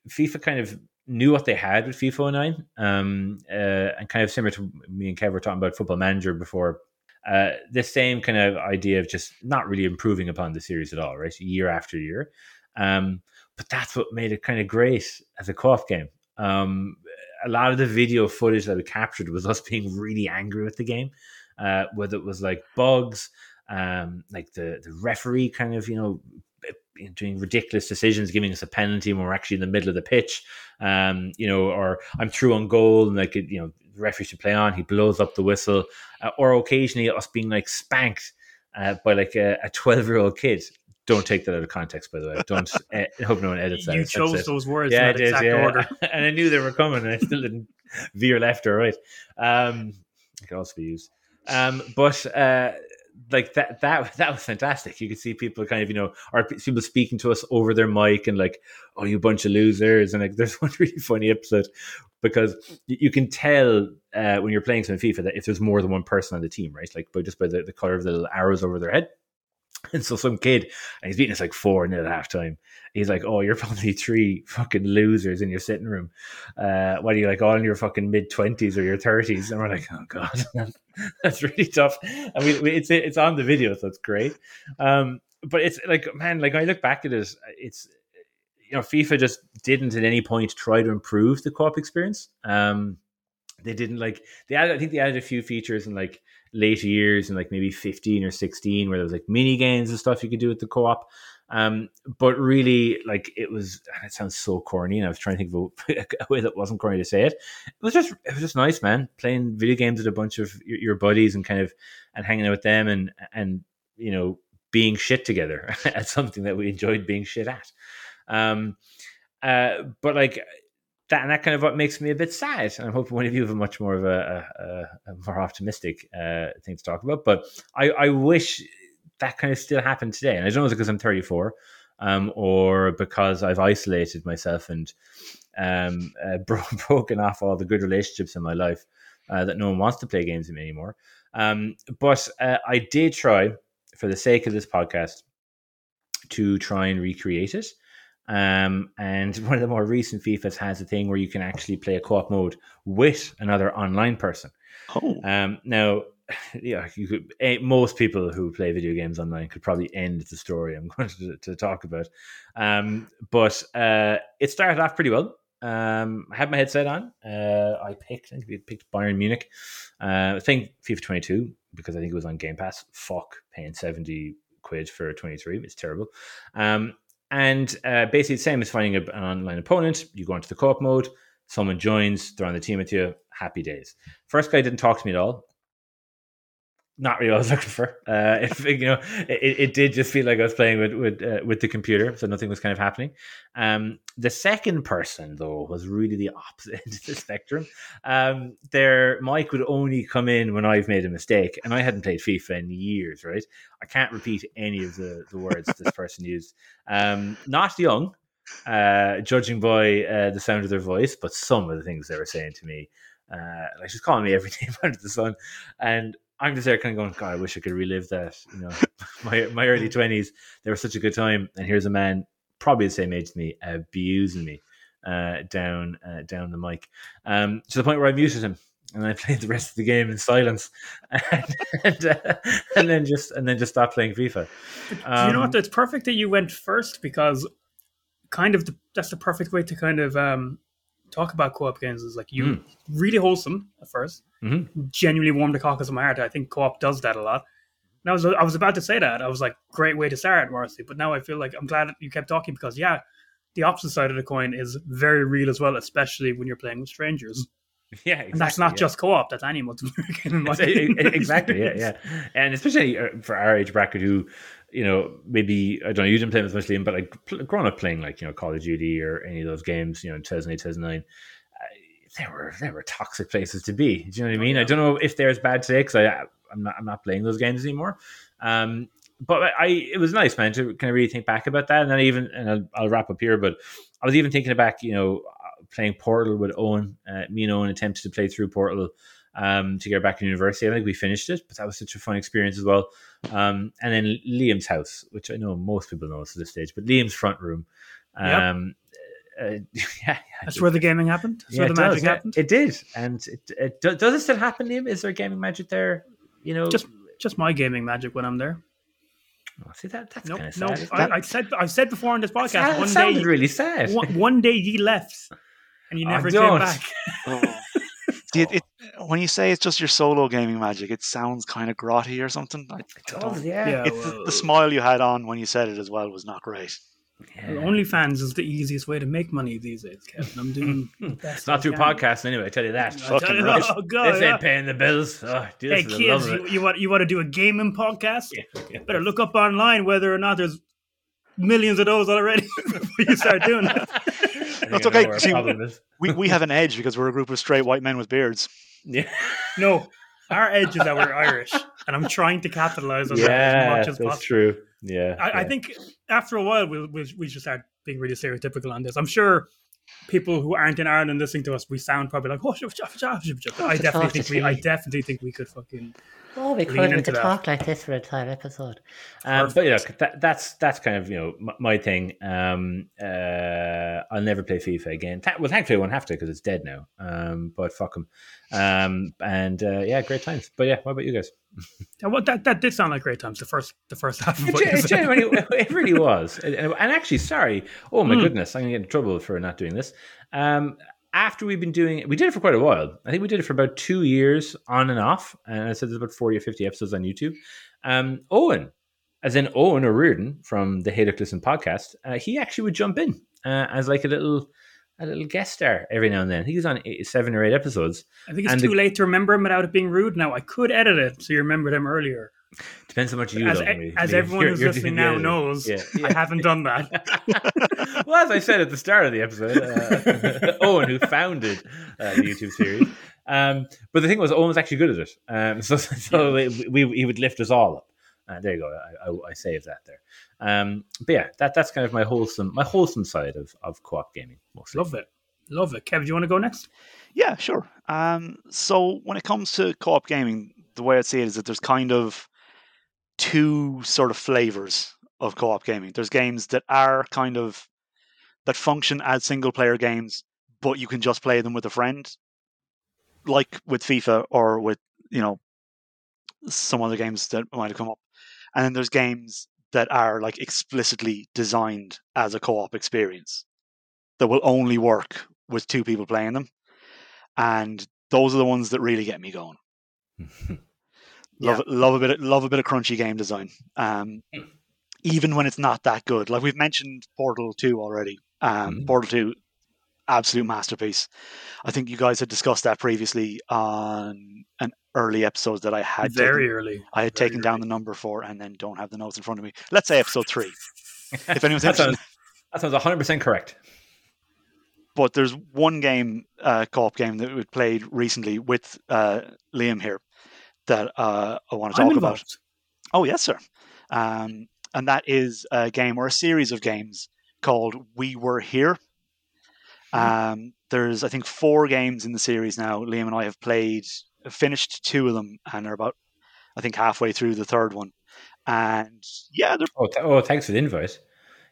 Speaker 2: FIFA kind of knew what they had with FIFA 09. Um, uh, and kind of similar to me and Kev were talking about Football Manager before. Uh, the same kind of idea of just not really improving upon the series at all, right? Year after year. Um, but that's what made it kind of great as a co-op game. Um, a lot of the video footage that we captured was us being really angry with the game, uh, whether it was like bugs, um, like the the referee kind of you know doing ridiculous decisions, giving us a penalty when we're actually in the middle of the pitch, um, you know, or I'm through on goal and like you know the referee should play on, he blows up the whistle, uh, or occasionally us being like spanked uh, by like a 12 year old kid. Don't take that out of context, by the way. Don't hope no one edits that.
Speaker 1: You
Speaker 2: That's
Speaker 1: chose
Speaker 2: it.
Speaker 1: those words
Speaker 2: Yeah,
Speaker 1: in that
Speaker 2: did.
Speaker 1: exact
Speaker 2: Yeah,
Speaker 1: order.
Speaker 2: and I knew they were coming, and I still didn't veer left or right. Um, it could also be used, um, but uh, like that that that was fantastic. You could see people kind of you know, or people speaking to us over their mic and like, "Oh, you bunch of losers!" And like, there's one really funny episode because you, can tell uh, when you're playing some FIFA that if there's more than one person on the team, right? Like, by just by the, the color of the little arrows over their head. And so some kid, and he's beating us like four nil at halftime. He's like, "Oh, you're probably three fucking losers in your sitting room. Uh, what are you like, all in your fucking mid twenties or your 30s? And we're like, "Oh god, that's really tough." And we, we, it's it's on the video, so it's great. Um, but it's like, man, like I look back at it, it's you know, FIFA just didn't at any point try to improve the co-op experience. Um, they didn't like they added, I think they added a few features and like later years in like maybe 15 or 16 where there was like mini games and stuff you could do with the co-op. Um but really like it was it sounds so corny and i was trying to think of a, a way that wasn't corny to say it. It was just it was just nice man playing video games with a bunch of your, your buddies and kind of and hanging out with them and and you know being shit together. At something that we enjoyed being shit at. Um uh but like that and that kind of what makes me a bit sad. And I'm hoping one of you have a much more of a, a, a more optimistic uh, thing to talk about. But I, I wish that kind of still happened today. And I don't know if it's because I'm 34 um, or because I've isolated myself and um, uh, bro- broken off all the good relationships in my life uh, that no one wants to play games with me anymore. Um, but uh, I did try, for the sake of this podcast, to try and recreate it. Um, and one of the more recent FIFAs has a thing where you can actually play a co-op mode with another online person.
Speaker 3: Oh,
Speaker 2: Um, now, yeah, you could. eh, most people who play video games online could probably end the story I'm going to, to talk about. Um, but uh, it started off pretty well. Um, I had my headset on. Uh, I picked. I think we picked Bayern Munich. Uh, I think FIFA 22 because I think it was on Game Pass. Fuck paying 70 quid for 23. It's terrible. Um, and uh, basically, the same as finding an online opponent. You go into the co op mode, someone joins, they're on the team with you. Happy days. First guy didn't talk to me at all not really what I was looking for. Uh, if you know, it, it did just feel like I was playing with with uh, with the computer, so nothing was kind of happening. Um, the second person though was really the opposite of the spectrum. Um, their mic would only come in when I've made a mistake, and I hadn't played FIFA in years. Right, I can't repeat any of the the words this person used. Um, not young, uh, judging by uh, the sound of their voice, but some of the things they were saying to me. Uh, like she's calling me every name under the sun, and I'm just there kind of going, God, I wish I could relive that. You know, my my early twenties, they were such a good time, and here's a man probably the same age as me abusing me uh, down uh, down the mic, um, to the point where I muted him and I played the rest of the game in silence, and and, uh, and then just and then just stopped playing FIFA.
Speaker 1: Um, you know what? Um, it's perfect that you went first because kind of the, that's the perfect way to kind of um, talk about co-op games is like you mm. really wholesome at 1st
Speaker 2: mm-hmm.
Speaker 1: genuinely warm the cockles of my heart. I think co-op does that a lot. And I was I was about to say that I was like, great way to start, Marcy. But now I feel like I'm glad you kept talking because yeah, the opposite side of the coin is very real as well, especially when you're playing with strangers.
Speaker 2: Yeah, exactly,
Speaker 1: and that's not
Speaker 2: yeah.
Speaker 1: just co-op; that's any multiplayer game.
Speaker 2: exactly, yeah, yeah, and especially uh, for our age bracket, who you know, maybe I don't know, you didn't play as much Liam, but like growing up playing like you know Call of Duty or any of those games, you know, in 2008, 2009, uh, there were there were toxic places to be. Do you know what I mean? I don't know if they're as bad today because I I'm not I'm not playing those games anymore. Um, but I it was nice, man, to kind of really think back about that. And then even and I'll, I'll wrap up here, but I was even thinking back, you know, uh, playing Portal with Owen. Uh, me and Owen attempted to play through Portal um, to get back in university. I think we finished it, but that was such a fun experience as well. Um, and then Liam's house, which I know most people know at this stage, but Liam's front room. Um, yep. uh, yeah, yeah,
Speaker 1: that's where the gaming happened. That's
Speaker 2: yeah,
Speaker 1: where the
Speaker 2: magic
Speaker 1: does, happened.
Speaker 2: It did, and it, it, does it still happen, Liam? Is there gaming magic there? You know,
Speaker 1: just just my gaming magic when I'm there.
Speaker 2: Oh, see that that's
Speaker 1: nope,
Speaker 2: kind of
Speaker 1: sad. No, I, I, said I've said before on this podcast.
Speaker 2: That
Speaker 1: one
Speaker 2: sounded
Speaker 1: day,
Speaker 2: really sad.
Speaker 1: One, one, day you left, and you never came back.
Speaker 3: Oh. See, it, it, when you say it's just your solo gaming magic, it sounds kind of grotty or something. I, I don't-
Speaker 2: yeah.
Speaker 1: Yeah,
Speaker 3: It, the, the smile you had on when you said it as well was not great.
Speaker 2: Yeah.
Speaker 1: OnlyFans is the easiest way to make money these days, Kevin. I'm doing the best
Speaker 2: It's not through
Speaker 1: can.
Speaker 2: podcasts anyway. I tell you that.
Speaker 1: I tell you,
Speaker 3: right.
Speaker 1: Oh god!
Speaker 2: this
Speaker 1: yeah.
Speaker 2: ain't paying the bills. Oh, dude,
Speaker 1: Hey
Speaker 2: this is the love
Speaker 1: kids, you, you want you want to do a gaming podcast?
Speaker 2: Yeah, yeah.
Speaker 1: Better look up online whether or not there's millions of those already before you start doing it.
Speaker 3: That's okay, see- We, we have an edge because we're a group of straight white men with beards.
Speaker 2: Yeah,
Speaker 1: No, our edge is that we're Irish, and I'm trying to capitalize on that as
Speaker 2: yeah
Speaker 1: much as
Speaker 2: that's
Speaker 1: possible.
Speaker 2: true. Yeah,
Speaker 1: I, I think after a while we'll, we'll we should start being really stereotypical on this. I'm sure people who aren't in Ireland listening to us, we sound probably like, oh, shuf, shuf, shuf, shuf, shuf." I definitely think we, I definitely think we could fucking.
Speaker 4: Oh, we
Speaker 1: Lean
Speaker 4: could. We could talk like this for an entire episode.
Speaker 2: Um, but look, that, that's that's kind of you know my, my thing. Um, uh, I'll never play FIFA again. Tha- well, thankfully I won't have to because it's dead now. Um, but fuck them. Um, and uh, yeah, great times. But yeah, what about you guys?
Speaker 1: Yeah, well, that that did sound like great times. The first the first half of
Speaker 2: It,
Speaker 1: what you said.
Speaker 2: genuinely, it really was. And, and actually, sorry. Oh my
Speaker 1: Hmm.
Speaker 2: goodness, I'm gonna get in trouble for not doing this. Um, after we've been doing it, we did it for quite a while. I think we did it for about two years on and off. And I said there's about 40 or 50 episodes on YouTube. Um, Owen, as in Owen O'Riordan from the Hey Look Listen podcast, uh, he actually would jump in uh, as like a little a little guest star every now and then. He's on eight, seven or eight episodes.
Speaker 1: I think it's
Speaker 2: and
Speaker 1: too
Speaker 2: the-
Speaker 1: late to remember him without it being rude. Now I could edit it so you remembered him earlier.
Speaker 2: Depends how much you
Speaker 1: as
Speaker 2: love me.
Speaker 1: as everyone
Speaker 2: You're-
Speaker 1: who's
Speaker 2: you're
Speaker 1: listening now
Speaker 2: the
Speaker 1: knows,
Speaker 2: editing. Yeah,
Speaker 1: I haven't done that.
Speaker 2: well, as I said at the start of the episode, uh, Owen, who founded uh, the YouTube series, um, but the thing was, Owen was actually good at it. Um, so, so we, we, he would lift us all up. Uh, there you go. I, I, I saved that there. Um, but yeah, that that's kind of my wholesome my wholesome side of, of co-op gaming. Mostly.
Speaker 1: Love it, love it. Kev, do you want to go next?
Speaker 3: Yeah, sure. Um, so when it comes to co-op gaming, the way I see it is that there's kind of two sort of flavors of co-op gaming. There's games that are kind of that function as single-player games, but you can just play them with a friend, like with FIFA or with you know some other games that might have come up. And then there's games that are like explicitly designed as a co-op experience that will only work with two people playing them and those are the ones that really get me going. Love love a bit of, love a bit of crunchy game design. Um, even when it's not that good. Like we've mentioned Portal Two already. Um,
Speaker 2: Mhm.
Speaker 3: Portal Two, absolute masterpiece. I think you guys had discussed that previously on an early episode that I had taken-
Speaker 1: Very early.
Speaker 3: I had
Speaker 1: very
Speaker 3: taken down the number for, and then don't have the notes in front of me. Let's say episode three. If anyone's
Speaker 2: that
Speaker 3: interested,
Speaker 2: sounds, that sounds 100% correct.
Speaker 3: but there's one game, uh, co-op game that we played recently with uh, Liam here that uh, I want to talk about. Oh yes, sir. Um, and that is a game or a series of games called We Were Here. Um, there's I think four games in the series now. Liam and I have played, finished two of them, and are about I think halfway through the third one. And yeah, they're
Speaker 2: Oh, th- oh, thanks for the invite.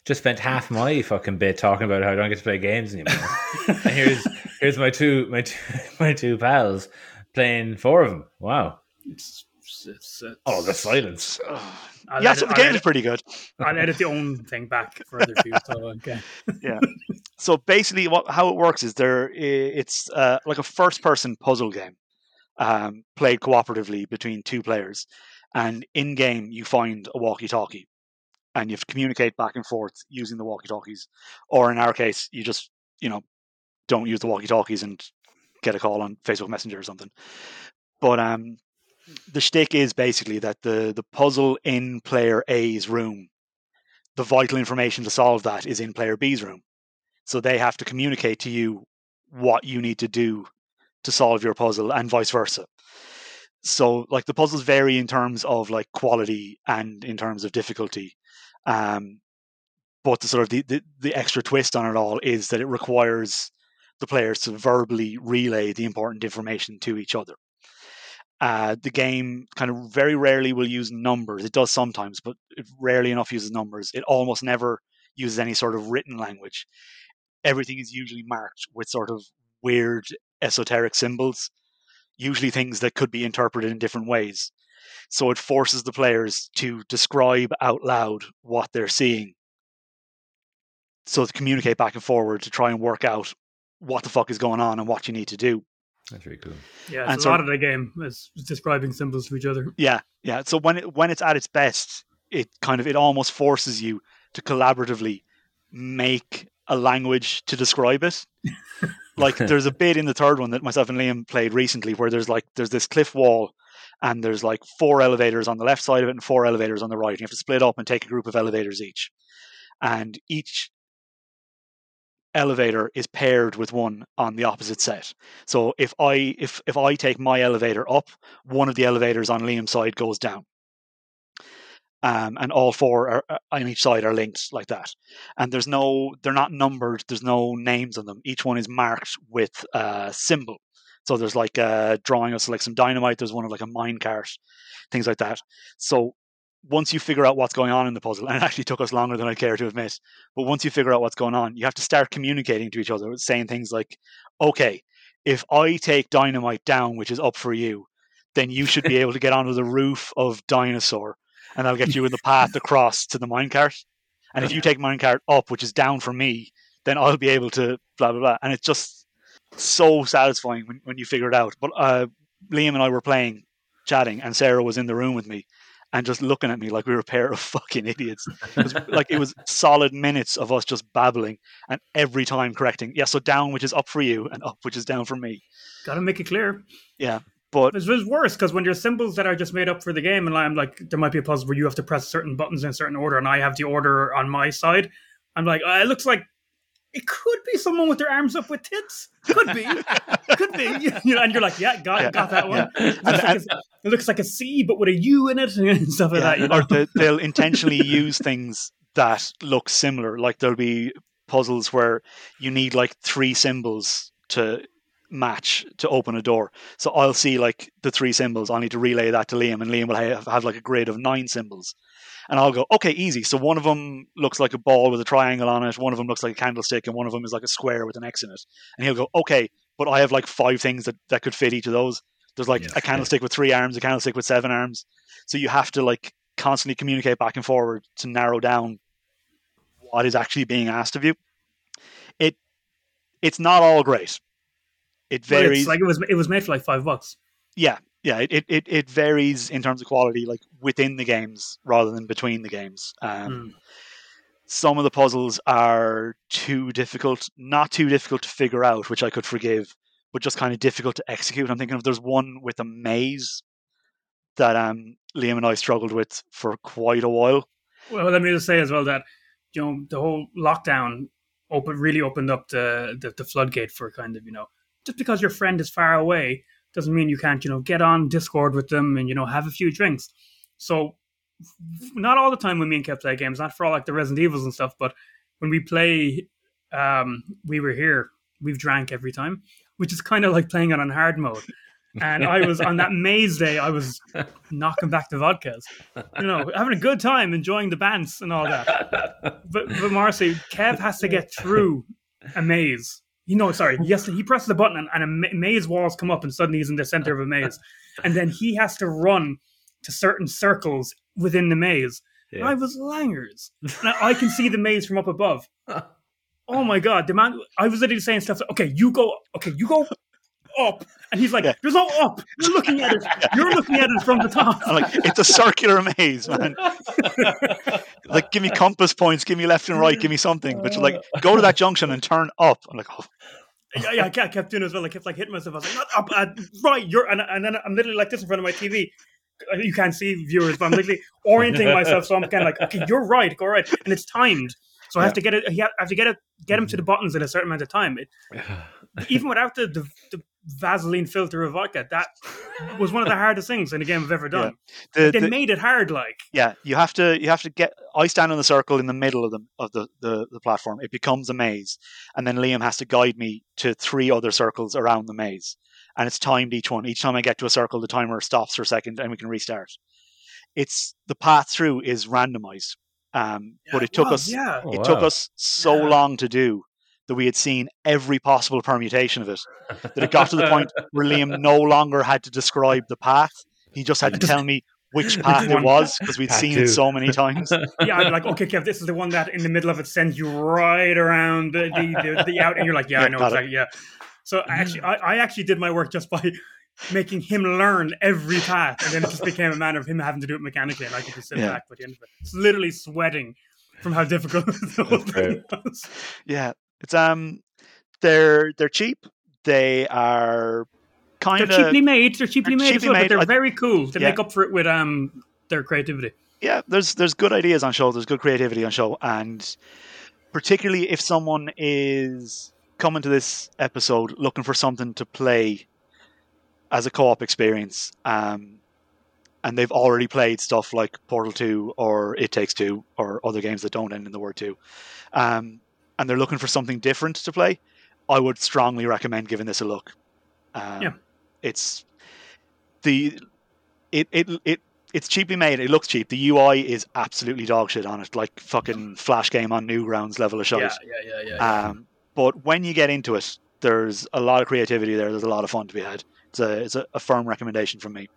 Speaker 2: Just spent half my fucking bit talking about how I don't get to play games anymore. and here's here's my two my two my two pals playing four of them. Wow.
Speaker 1: It's, it's, it's,
Speaker 2: Oh, the silence.
Speaker 1: I'll
Speaker 3: yeah,
Speaker 1: edit-
Speaker 3: so the
Speaker 1: I'll
Speaker 3: game is pretty good.
Speaker 1: I'll edit the own thing back further too. So okay. Yeah.
Speaker 3: So basically, what how it works is there it's uh, like a first person puzzle game, um, played cooperatively between two players, and in game you find a walkie talkie, and you have to communicate back and forth using the walkie talkies, or in our case, you just you know don't use the walkie talkies and get a call on Facebook Messenger or something. But um, the shtick is basically that the the puzzle in player A's room, the vital information to solve that is in player B's room. So they have to communicate to you what you need to do to solve your puzzle and vice versa. So like the puzzles vary in terms of like quality and in terms of difficulty. Um, but the sort of the, the, the extra twist on it all is that it requires the players to verbally relay the important information to each other. Uh, the game kind of very rarely will use numbers. It does sometimes, but it rarely enough uses numbers. It almost never uses any sort of written language. Everything is usually marked with sort of weird esoteric symbols, usually things that could be interpreted in different ways. So it forces the players to describe out loud what they're seeing. So to communicate back and forward to try and work out what the fuck is going on and what you need to do.
Speaker 2: That's very cool.
Speaker 1: Yeah,
Speaker 3: And
Speaker 1: it's
Speaker 3: so-
Speaker 1: a lot of the game is describing symbols to each other.
Speaker 3: Yeah, yeah. So when it when it's at its best, it kind of it almost forces you to collaboratively make a language to describe it. like there's a bit in the third one that myself and Liam played recently where there's like there's this cliff wall and there's like four elevators on the left side of it and four elevators on the right. And You have to split up and take a group of elevators each. And each elevator is paired with one on the opposite set. So if I if if I take my elevator up, one of the elevators on Liam's side goes down. Um, and all four are, are- on each side are linked like that. And there's no, they're not numbered. There's no names on them. Each one is marked with a symbol. So there's like a drawing of like some dynamite. There's one of like a mine cart, things like that. So once you figure out what's going on in the puzzle, and it actually took us longer than I care to admit, but once you figure out what's going on, you have to start communicating to each other, saying things like, "Okay, if I take dynamite down, which is up for you, then you should be able to get onto the roof of dinosaur, and I'll get you in the path across to the minecart. And if you take minecart up, which is down for me, then I'll be able to blah blah blah." And it's just so satisfying when, when you figure it out. But uh, Liam and I were playing, chatting, and Sarah was in the room with me, and just looking at me like we were a pair of fucking idiots. It was, like it was solid minutes of us just babbling, and every time correcting. Yeah, so down, which is up for you, and up, which is down for me.
Speaker 1: Got to make it clear. Yeah.
Speaker 3: But
Speaker 1: it was worse because when there's symbols that are just made up for the game, and I'm like, there might be a puzzle where you have to press certain buttons in a certain order, and I have the order on my side. I'm like, uh, it looks like it could be someone with their arms up with tits. Could be, could be. You know, and you're like, yeah, got
Speaker 3: Yeah,
Speaker 1: got that one.
Speaker 3: yeah.
Speaker 1: It, looks like a, it looks like a C, but with a U in it and stuff like that. You know?
Speaker 3: or they, they'll intentionally use things that look similar. Like there'll be puzzles where you need like three symbols to match to open a door. So I'll see like the three symbols. I'll need to relay that to Liam, and Liam will have, have like a grid of nine symbols. And I'll go, okay, easy. So one of them looks like a ball with a triangle on it. One of them looks like a candlestick, and one of them is like a square with an X in it. And he'll go, okay, but I have like five things that, that could fit each of those. There's like
Speaker 2: Yeah.
Speaker 3: a candlestick with three arms, a candlestick with seven arms. So you have to like constantly communicate back and forward to narrow down what is actually being asked of you. It it's not all great. It varies.
Speaker 1: like it was it was made for like five bucks.
Speaker 3: yeah, yeah, it, it, it, varies in terms of quality, like within the games rather than between the games. Um,
Speaker 1: Mm.
Speaker 3: Some of the puzzles are too difficult, not too difficult to figure out, which I could forgive, but just kind of difficult to execute. I'm thinking of there's one with a maze that um, Liam and I struggled with for quite a while.
Speaker 1: Well, let me just say as well that you know the whole lockdown open really opened up the, the the floodgate for kind of you know just because your friend is far away doesn't mean you can't you know get on Discord with them and you know have a few drinks. So not all the time when me and Kev play games, not for all like the Resident Evils and stuff, but when we play, um, we were here. We've drank every time, which is kind of like playing it on hard mode. And I was on that maze day. I was knocking back the vodkas, you know, having a good time, enjoying the bands and all that. But but Marcy, Kev has to get through a maze. You know, sorry, yes, he presses the button and, and a maze walls come up, and suddenly he's in the center of a maze, and then he has to run to certain circles within the maze. And I was langers. And I, I can see the maze from up above. Oh my god, the man! I was literally saying stuff. Like, okay, you go. Okay, you go up, and he's like,
Speaker 3: Yeah.
Speaker 1: "There's no up. You're looking at it. You're looking at it from the top."
Speaker 3: I'm like, it's a circular maze, man. Like, give me compass points, give me left and right, give me something. But you're like, go to that junction and turn up. I'm like, oh,
Speaker 1: yeah, yeah, I kept kept doing it as well. I kept like hitting myself. I was like, "Not up, uh, right." You're, and, and then I'm literally like this in front of my TV. You can't see viewers, but I'm literally orienting myself. So I'm kind of like, "Okay, you're right. Go right," and it's timed. So I have to get it. I have to get it. Get him to the buttons in a certain amount of time. It, even without the, the, the Vaseline filter of vodka, that was one of the hardest things in a game I've ever done.
Speaker 3: the,
Speaker 1: They
Speaker 3: the-
Speaker 1: made it hard, like
Speaker 3: yeah, you have to you have to get. I stand on the circle in the middle of the of the, the the platform. It becomes a maze, and then Liam has to guide me to three other circles around the maze, and it's timed each one. Each time I get to a circle, the timer stops for a second, and we can restart. It's the path through is randomized, um, but it took
Speaker 1: Wow,
Speaker 3: us
Speaker 1: yeah.
Speaker 2: Oh,
Speaker 3: it took us so
Speaker 1: Yeah.
Speaker 3: long to do that we had seen every possible permutation of it that it got to the point where Liam no longer had to describe the path. He just had to tell me which path it was because we'd
Speaker 2: Path
Speaker 3: seen
Speaker 2: two.
Speaker 3: it so many times.
Speaker 1: yeah, I'd be like, okay, Kev, this is the one that in the middle of it sends you right around the the, the, the out, and you're like, yeah,
Speaker 3: Yeah,
Speaker 1: I know
Speaker 3: got it.
Speaker 1: exactly, yeah. So I mm-hmm. actually, I, I actually did my work just by making him learn every path, and then it just became a matter of him having to do it mechanically, and I could just sit
Speaker 3: Yeah.
Speaker 1: back by the end of it, it's literally sweating from how difficult the whole thing was.
Speaker 3: Yeah, it's um, they're they're cheap. They are kind
Speaker 1: They're
Speaker 3: of
Speaker 1: cheaply made. They're cheaply
Speaker 3: they're
Speaker 1: made
Speaker 3: cheaply
Speaker 1: as well,
Speaker 3: made.
Speaker 1: but they're very cool. They
Speaker 3: Yeah.
Speaker 1: make up for it with um their creativity.
Speaker 3: yeah. There's there's good ideas on show. There's good creativity on show, and particularly if someone is coming to this episode looking for something to play as a co-op experience, um, and they've already played stuff like Portal Two or It Takes Two or other games that don't end in the word two, um, and they're looking for something different to play, I would strongly recommend giving this a look. Um,
Speaker 1: Yeah.
Speaker 3: it's the it it it it's cheaply made. It looks cheap. The UI is absolutely dog shit on it, like fucking Flash game on Newgrounds level of shite.
Speaker 1: Yeah, yeah, yeah, yeah.
Speaker 3: Um, but when you get into it, there's a lot of creativity there. There's a lot of fun to be had. It's a it's a, a firm recommendation from me.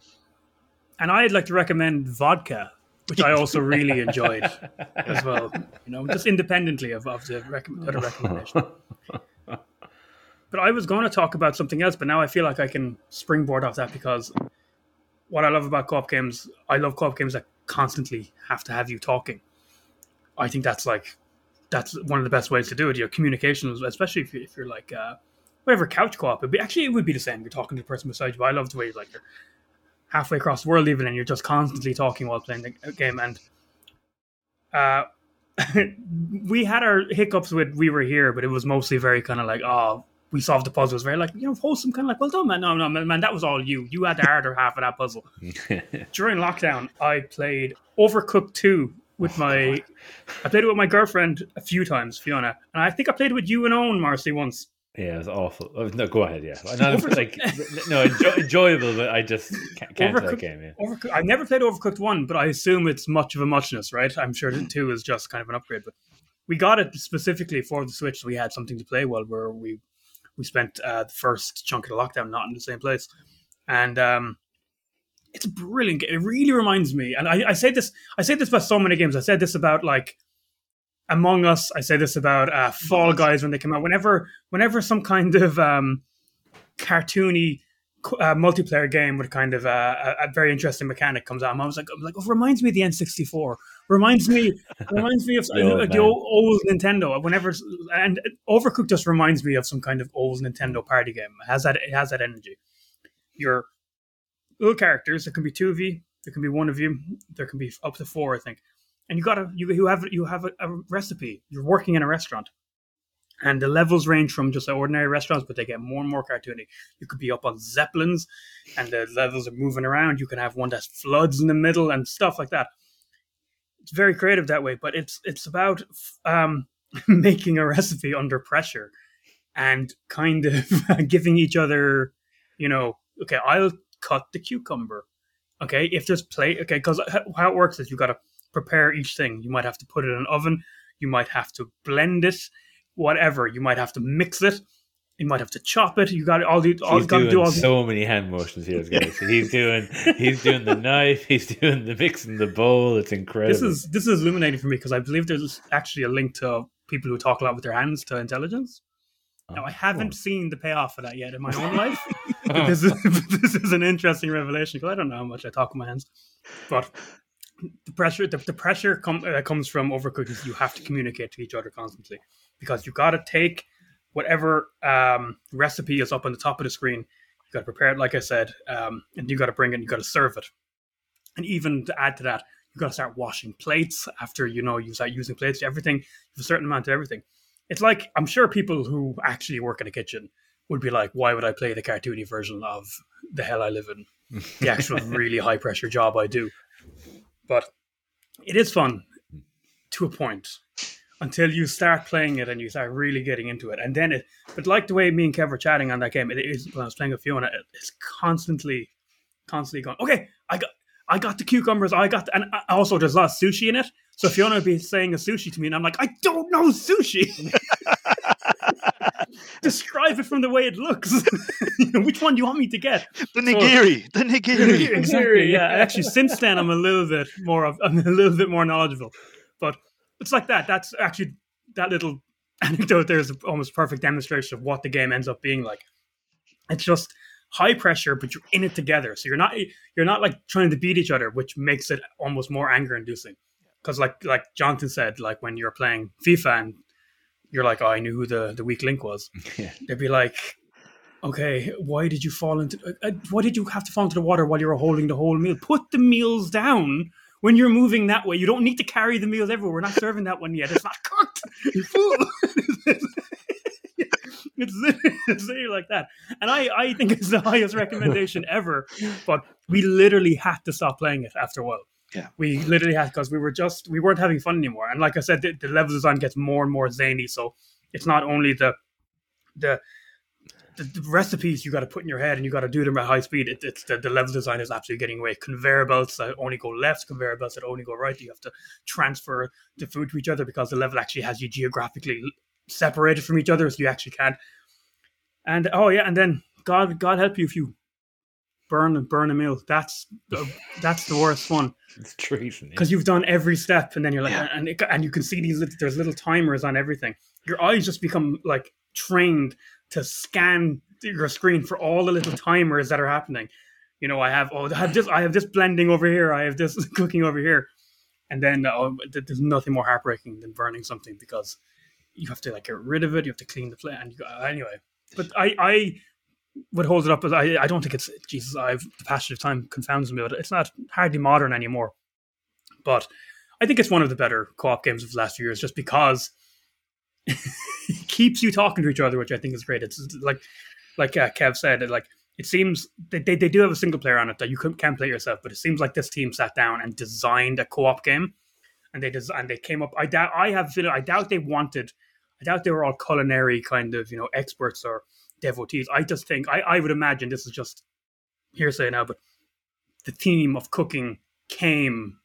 Speaker 1: and I'd like to recommend vodka, which I also really enjoyed as well. You know, just independently of, of the rec- other recommendation. But I was going to talk about something else, but now I feel like I can springboard off that because what I love about co-op games, I love co-op games that constantly have to have you talking. I think that's like that's one of the best ways to do it. Your communication, especially if, you, if you're like uh, whatever couch co-op, it'd be, actually it would be the same. You're talking to the person beside you. But I love the way you like you're halfway across the world even, and you're just constantly talking while playing the game. And uh, we had our hiccups with we were here, but it was mostly very kind of like oh we solved the puzzle. It was very like you know wholesome, kind of like well done, man. No, no, man, that was all you. You had the harder half of that puzzle. During lockdown, I played Overcooked Two with my. I played it with my girlfriend a few times, Fiona, and I think I played it with you and Owen Marcy once.
Speaker 2: Yeah, it was awful. Oh, no, go ahead. Yeah, not like no enjoy, enjoyable, but I just can't, can't that game. Yeah.
Speaker 1: Overcooked. I never played Overcooked One, but I assume it's much of a muchness, right? I'm sure Two is just kind of an upgrade, but we got it specifically for the Switch. So we had something to play while where we we spent uh, the first chunk of the lockdown not in the same place, and um, it's a brilliant. game. It really reminds me, and I, I say this, I say this about so many games. I said this about like Among Us. I say this about uh, Fall Guys when they come out. Whenever, whenever some kind of um, cartoony uh, multiplayer game with kind of uh, a, a, very interesting mechanic comes out. And I was like, I'm like, oh, reminds me of the N64. Reminds me, reminds me of the, old, the old, old, Nintendo. Whenever and Overcooked just reminds me of some kind of old Nintendo party game. It has that it has that energy. Your little characters. There can be two of you. There can be one of you. There can be up to four, I think. And you gotta you you have you have a, a recipe. You're working in a restaurant and the levels range from just ordinary restaurants, but they get more and more cartoony. You could be up on zeppelins, and the levels are moving around. You can have one that floods in the middle and stuff like that. It's very creative that way, but it's it's about um, making a recipe under pressure and kind of giving each other, you know, okay, I'll cut the cucumber. Okay, if there's plate, okay, because how it works is you got to prepare each thing. You might have to put it in an oven. You might have to blend it whatever. You might have to mix it. You might have to chop it. You got all the all
Speaker 2: he's doing do all so many hand motions here, guys. he's doing he's doing the knife. He's doing the mixing the bowl. It's incredible.
Speaker 1: This is this is illuminating for me because I believe there's actually a link to people who talk a lot with their hands to intelligence. Oh, now I haven't oh. seen the payoff for that yet in my own life. this is this is an interesting revelation because I don't know how much I talk with my hands, but the pressure the, the pressure com- that comes from overcooking you have to communicate to each other constantly because you got to take whatever um, recipe is up on the top of the screen. You got to prepare it, like I said, um, and you got to bring it. and You got to serve it, and even to add to that, you got to start washing plates after you know you start using plates. Everything, a certain amount of everything. It's like I'm sure people who actually work in a kitchen would be like, "Why would I play the cartoony version of the hell I live in? The actual really high pressure job I do." But it is fun to a point until you start playing it and you start really getting into it. And then it, but like the way me and Kev were chatting on that game, it is when I was playing with Fiona, it's constantly, constantly going, okay, I got, I got the cucumbers, I got, the, and also there's a lot of sushi in it. So Fiona would be saying a sushi to me, and I'm like, I don't know sushi. Describe it from the way it looks. Which one do you want me to get?
Speaker 3: The nigiri. So, the nigiri.
Speaker 1: Exactly. Yeah. Actually, since then, I'm a little bit more of, I'm a little bit more knowledgeable. But it's like that. That's actually that little anecdote there is almost perfect demonstration of what the game ends up being like. It's just high pressure, but you're in it together. So you're not you're not like trying to beat each other, which makes it almost more anger inducing. Because like like Jonathan said, like when you're playing FIFA and you're like, oh, I knew who the the weak link was. Yeah. They'd be like, okay, why did you fall into? Uh, uh, why did you have to fall into the water while you were holding the whole meal? Put the meals down when you're moving that way. You don't need to carry the meals everywhere. We're not serving that one yet. It's not cooked. You fool. it's, literally like that. And I, I think it's the highest recommendation ever. But we literally had to stop playing it after a while.
Speaker 3: Yeah.
Speaker 1: We literally had because we were just we weren't having fun anymore. And like I said, the, the level design gets more and more zany. So it's not only the the the, the, recipes you got to put in your head and you got to do them at high speed. It, it's the, the level design is absolutely getting away. Conveyor belts that only go left, conveyor belts that only go right. You have to transfer the food to each other because the level actually has you geographically separated from each other, so you actually can't. And oh yeah, and then God, God help you if you burn and burn a meal. That's the, that's the worst one.
Speaker 2: It's treason
Speaker 1: because you've done every step, and then you're like, yeah. and it, and you can see these. There's little timers on everything. Your eyes just become like trained to scan your screen for all the little timers that are happening. You know, I have oh, I have this, I have this blending over here, I have this cooking over here, and then uh, oh, there's nothing more heartbreaking than burning something because you have to like get rid of it, you have to clean the plate, and you go, anyway. But I, I would hold it up as I, I don't think it's Jesus. I've the passage of time confounds me, but it's not hardly modern anymore. But I think it's one of the better co-op games of the last few years, just because keeps you talking to each other, which I think is great. It's like like uh, Kev said, like it seems they, they, they do have a single player on it that you can, can play yourself, but it seems like this team sat down and designed a co-op game, and they des- and they came up. I doubt I have I doubt they wanted. I doubt they were all culinary kind of you know experts or devotees. I just think I, I would imagine this is just hearsay now, but the theme of cooking came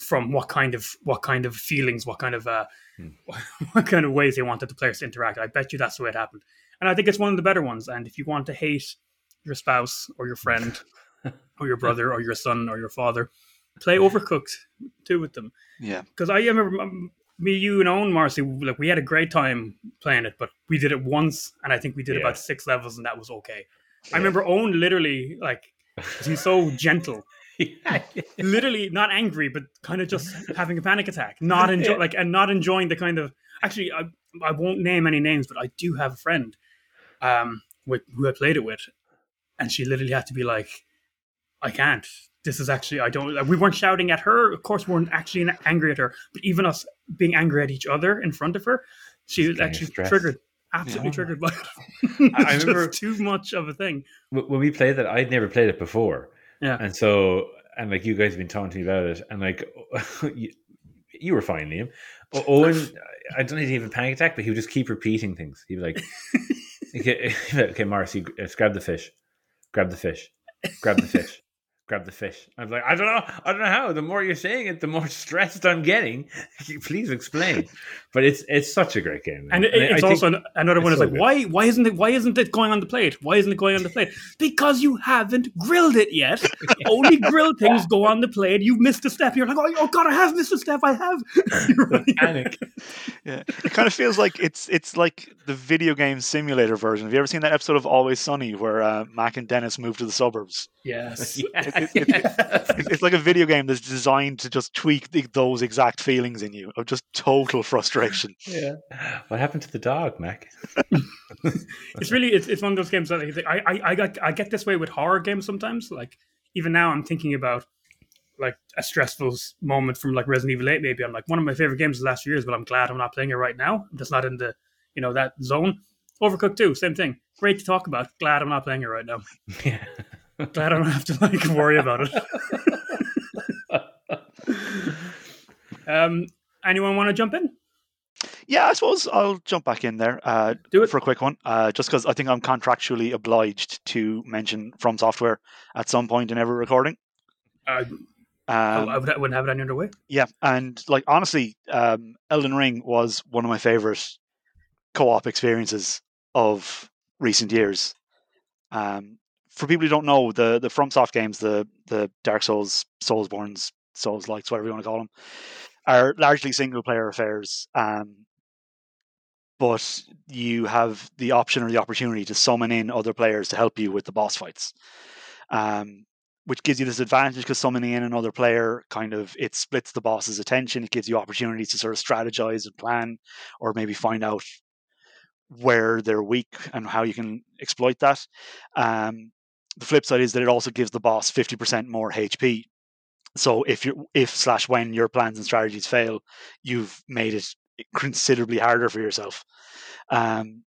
Speaker 1: from what kind of what kind of feelings, what kind of uh, hmm. what kind of ways they wanted the players to interact. I bet you that's the way it happened, and I think it's one of the better ones. And if you want to hate your spouse or your friend or your brother or your son or your father, play Overcooked Two with them.
Speaker 3: Yeah,
Speaker 1: because I remember um, me, you, and Owen Marcy. Like we had a great time playing it, but we did it once, and I think we did yeah. about six levels, and that was okay. I remember Owen literally like he's so gentle,
Speaker 2: yeah.
Speaker 1: literally not angry, but kind of just having a panic attack, not enjoy like and not enjoying the kind of. Actually, I I won't name any names, but I do have a friend, um, with who I played it with, and she literally had to be like, I can't. This is actually I don't. We weren't shouting at her. Of course, we weren't actually angry at her, but even us being angry at each other in front of her, she was actually
Speaker 2: stressed.
Speaker 1: triggered. Absolutely
Speaker 3: Yeah.
Speaker 1: triggered by it.
Speaker 2: I
Speaker 1: it's
Speaker 2: remember-
Speaker 1: just too much of a thing.
Speaker 2: When we played that, I'd never played it before.
Speaker 1: Yeah.
Speaker 2: And so, and like you guys have been talking to me about it, and like you, you were fine, Liam. Owen, I don't know if he a panic attack, but he would just keep repeating things. He'd be like, okay, okay, Marcy, uh, grab the fish, grab the fish, grab the fish. Grab the fish. I was like, I don't know, I don't know how. The more you're saying it, the more stressed I'm getting. Please explain. But it's it's such a great game, man.
Speaker 1: And it, it's
Speaker 2: think-
Speaker 1: also an- another one is
Speaker 2: so
Speaker 1: like,
Speaker 2: good.
Speaker 1: why why isn't it why isn't it going on the plate? Why isn't it going on the plate? Because you haven't grilled it yet. Only grilled things go on the plate. You've missed a step. You're like, oh, oh god, I have missed a step. I have. You're
Speaker 2: the
Speaker 1: running
Speaker 2: panic.
Speaker 3: Yeah, it kind of feels like it's it's like the video game simulator version. Have you ever seen that episode of Always Sunny where uh, Mac and Dennis move to the suburbs?
Speaker 1: Yes.
Speaker 2: Yeah.
Speaker 3: It- it- It's, it's like a video game that's designed to just tweak the, those exact feelings in you of just total frustration.
Speaker 2: Yeah. What happened to the dog, Mac?
Speaker 1: it's really it's, it's one of those games that I, I I got I get this way with horror games sometimes. Like even now, I'm thinking about like a stressful moment from like Resident Evil 8. Maybe I'm like one of my favorite games of the last few years, but I'm glad I'm not playing it right now. That's not in the you know that zone. Overcooked 2, same thing. Great to talk about. Glad I'm not playing it right now.
Speaker 2: Yeah.
Speaker 1: Glad I don't have to like worry about it. um, anyone want to jump in?
Speaker 3: Yeah, I suppose I'll jump back in there. Uh,
Speaker 1: Do it.
Speaker 3: for a quick one, uh, just because I think I'm contractually obliged to mention From Software at some point in every recording.
Speaker 1: Uh, I,
Speaker 3: Um,
Speaker 1: I, would, I wouldn't have it any other way.
Speaker 3: Yeah, and like honestly, um, Elden Ring was one of my favorite co-op experiences of recent years. Um, for people who don't know, the the FromSoft games, the the Dark Souls, Soulsbornes, Souls likes, whatever you want to call them, are largely single player affairs. Um, but you have the option or the opportunity to summon in other players to help you with the boss fights. Um, which gives you this advantage because summoning in another player kind of it splits the boss's attention. It gives you opportunities to sort of strategize and plan, or maybe find out where they're weak and how you can exploit that. Um, the flip side is that it also gives the boss fifty percent more HP. So if you if slash when your plans and strategies fail, you've made it considerably harder for yourself. Um,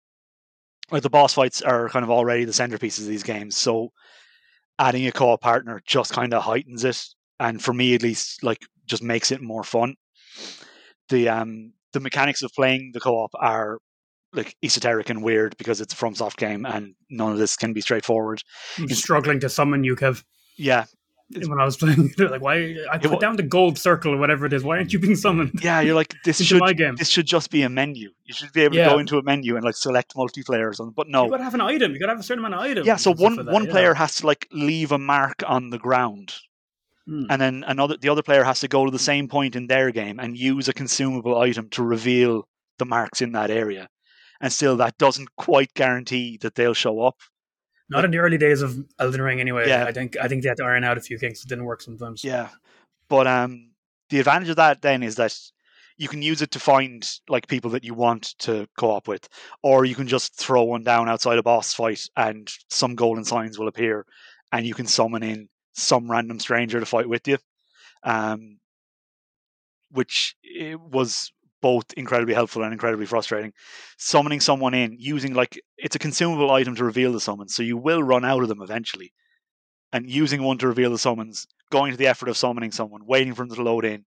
Speaker 3: like the boss fights are kind of already the centerpieces of these games, so adding a co-op partner just kind of heightens it and for me at least like just makes it more fun the um the mechanics of playing the co-op are like esoteric and weird because it's a FromSoft game and none of this can be straightforward
Speaker 1: I'm struggling to summon you, Kev.
Speaker 3: yeah
Speaker 1: When I was playing, like, why I put
Speaker 3: wa-
Speaker 1: down the gold circle or whatever it is. Why aren't you being summoned
Speaker 3: yeah you're like this should
Speaker 1: my game?
Speaker 3: this should just be a menu you should be able
Speaker 1: Yeah.
Speaker 3: to go into a menu and like select multiplayer or something but no, You
Speaker 1: got to have an item. You got to have a certain amount of items.
Speaker 3: yeah so one
Speaker 1: like that,
Speaker 3: one
Speaker 1: yeah.
Speaker 3: player has to like leave a mark on the ground
Speaker 1: Hmm.
Speaker 3: and then another the other player has to go to the same point in their game and use a consumable item to reveal the marks in that area and still that doesn't quite guarantee that they'll show up
Speaker 1: Not in the early days of Elden Ring, anyway.
Speaker 3: Yeah.
Speaker 1: I think I think they had to iron out a few things that didn't work sometimes.
Speaker 3: yeah but um the advantage of that then is that you can use it to find like people that you want to co-op with or you can just throw one down outside a boss fight and some golden signs will appear and you can summon in some random stranger to fight with you um which it was both incredibly helpful and incredibly frustrating. Summoning someone in using like it's a consumable item to reveal the summons so you will run out of them eventually. And using one to reveal the summons going to the effort of summoning someone waiting for them to load in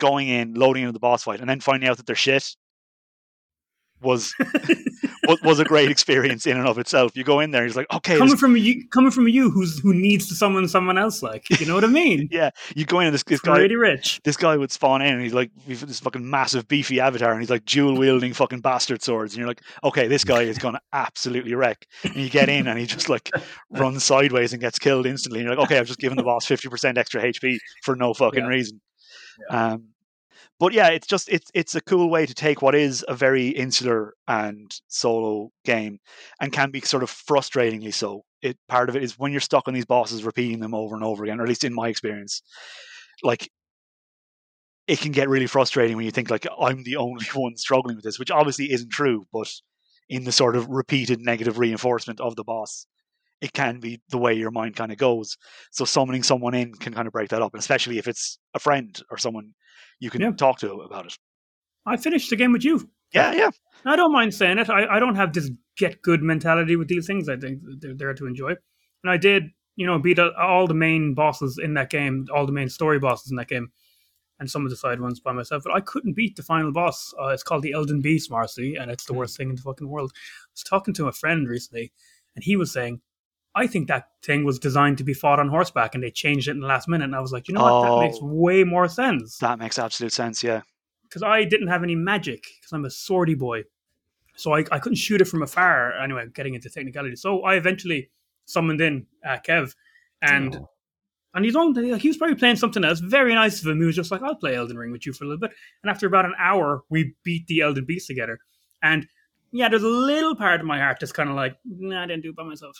Speaker 3: going in loading into the boss fight and then finding out that they're shit was was, was a great experience in and of itself you go in there he's like okay
Speaker 1: coming from you, coming from you, who's who needs to summon someone else, like you know what I mean?
Speaker 3: yeah you go in and this, this guy
Speaker 1: Pretty rich.
Speaker 3: this guy would spawn in and he's like this fucking massive beefy avatar and he's like dual wielding fucking bastard swords and you're like okay this guy is gonna absolutely wreck and you get in and he just like runs sideways and gets killed instantly and you're like okay I've just given the boss 50% extra HP for no fucking
Speaker 1: Yeah.
Speaker 3: reason um but yeah it's just it's it's a cool way to take what is a very insular and solo game and can be sort of frustratingly so it part of it is when you're stuck on these bosses, repeating them over and over again, or at least in my experience, like it can get really frustrating when you think like I'm the only one struggling with this, which obviously isn't true, but in the sort of repeated negative reinforcement of the boss, it can be the way your mind kind of goes. So summoning someone in can kind of break that up, and especially if it's a friend or someone you can
Speaker 1: Yeah.
Speaker 3: talk to about it.
Speaker 1: I finished the game with you.
Speaker 3: Yeah, yeah.
Speaker 1: I don't mind saying it. I, I don't have this get good mentality with these things. I think they're there to enjoy. And I did, you know, beat all the main bosses in that game, all the main story bosses in that game, and some of the side ones by myself. But I couldn't beat the final boss. Uh, it's called the Elden Beast, Marcy, and it's the worst thing in the fucking world. I was talking to a friend recently, and he was saying, I think that thing was designed to be fought on horseback, and they changed it in the last minute. And I was like, you know what? That makes
Speaker 3: Oh.
Speaker 1: way more sense
Speaker 3: That makes absolute sense. Yeah.
Speaker 1: because I didn't have any magic because I'm a swordy boy, so I, I couldn't shoot it from afar. Anyway, getting into technicality, so I eventually summoned in uh, Kev, and
Speaker 2: Oh.
Speaker 1: and he's on. He was probably playing something else. Very nice of him. He was just like, "I'll play Elden Ring with you for a little bit." And after about an hour, we beat the Elden Beast together. And yeah, there's a little part of my heart that's kind of like, "Nah, I didn't do it by myself."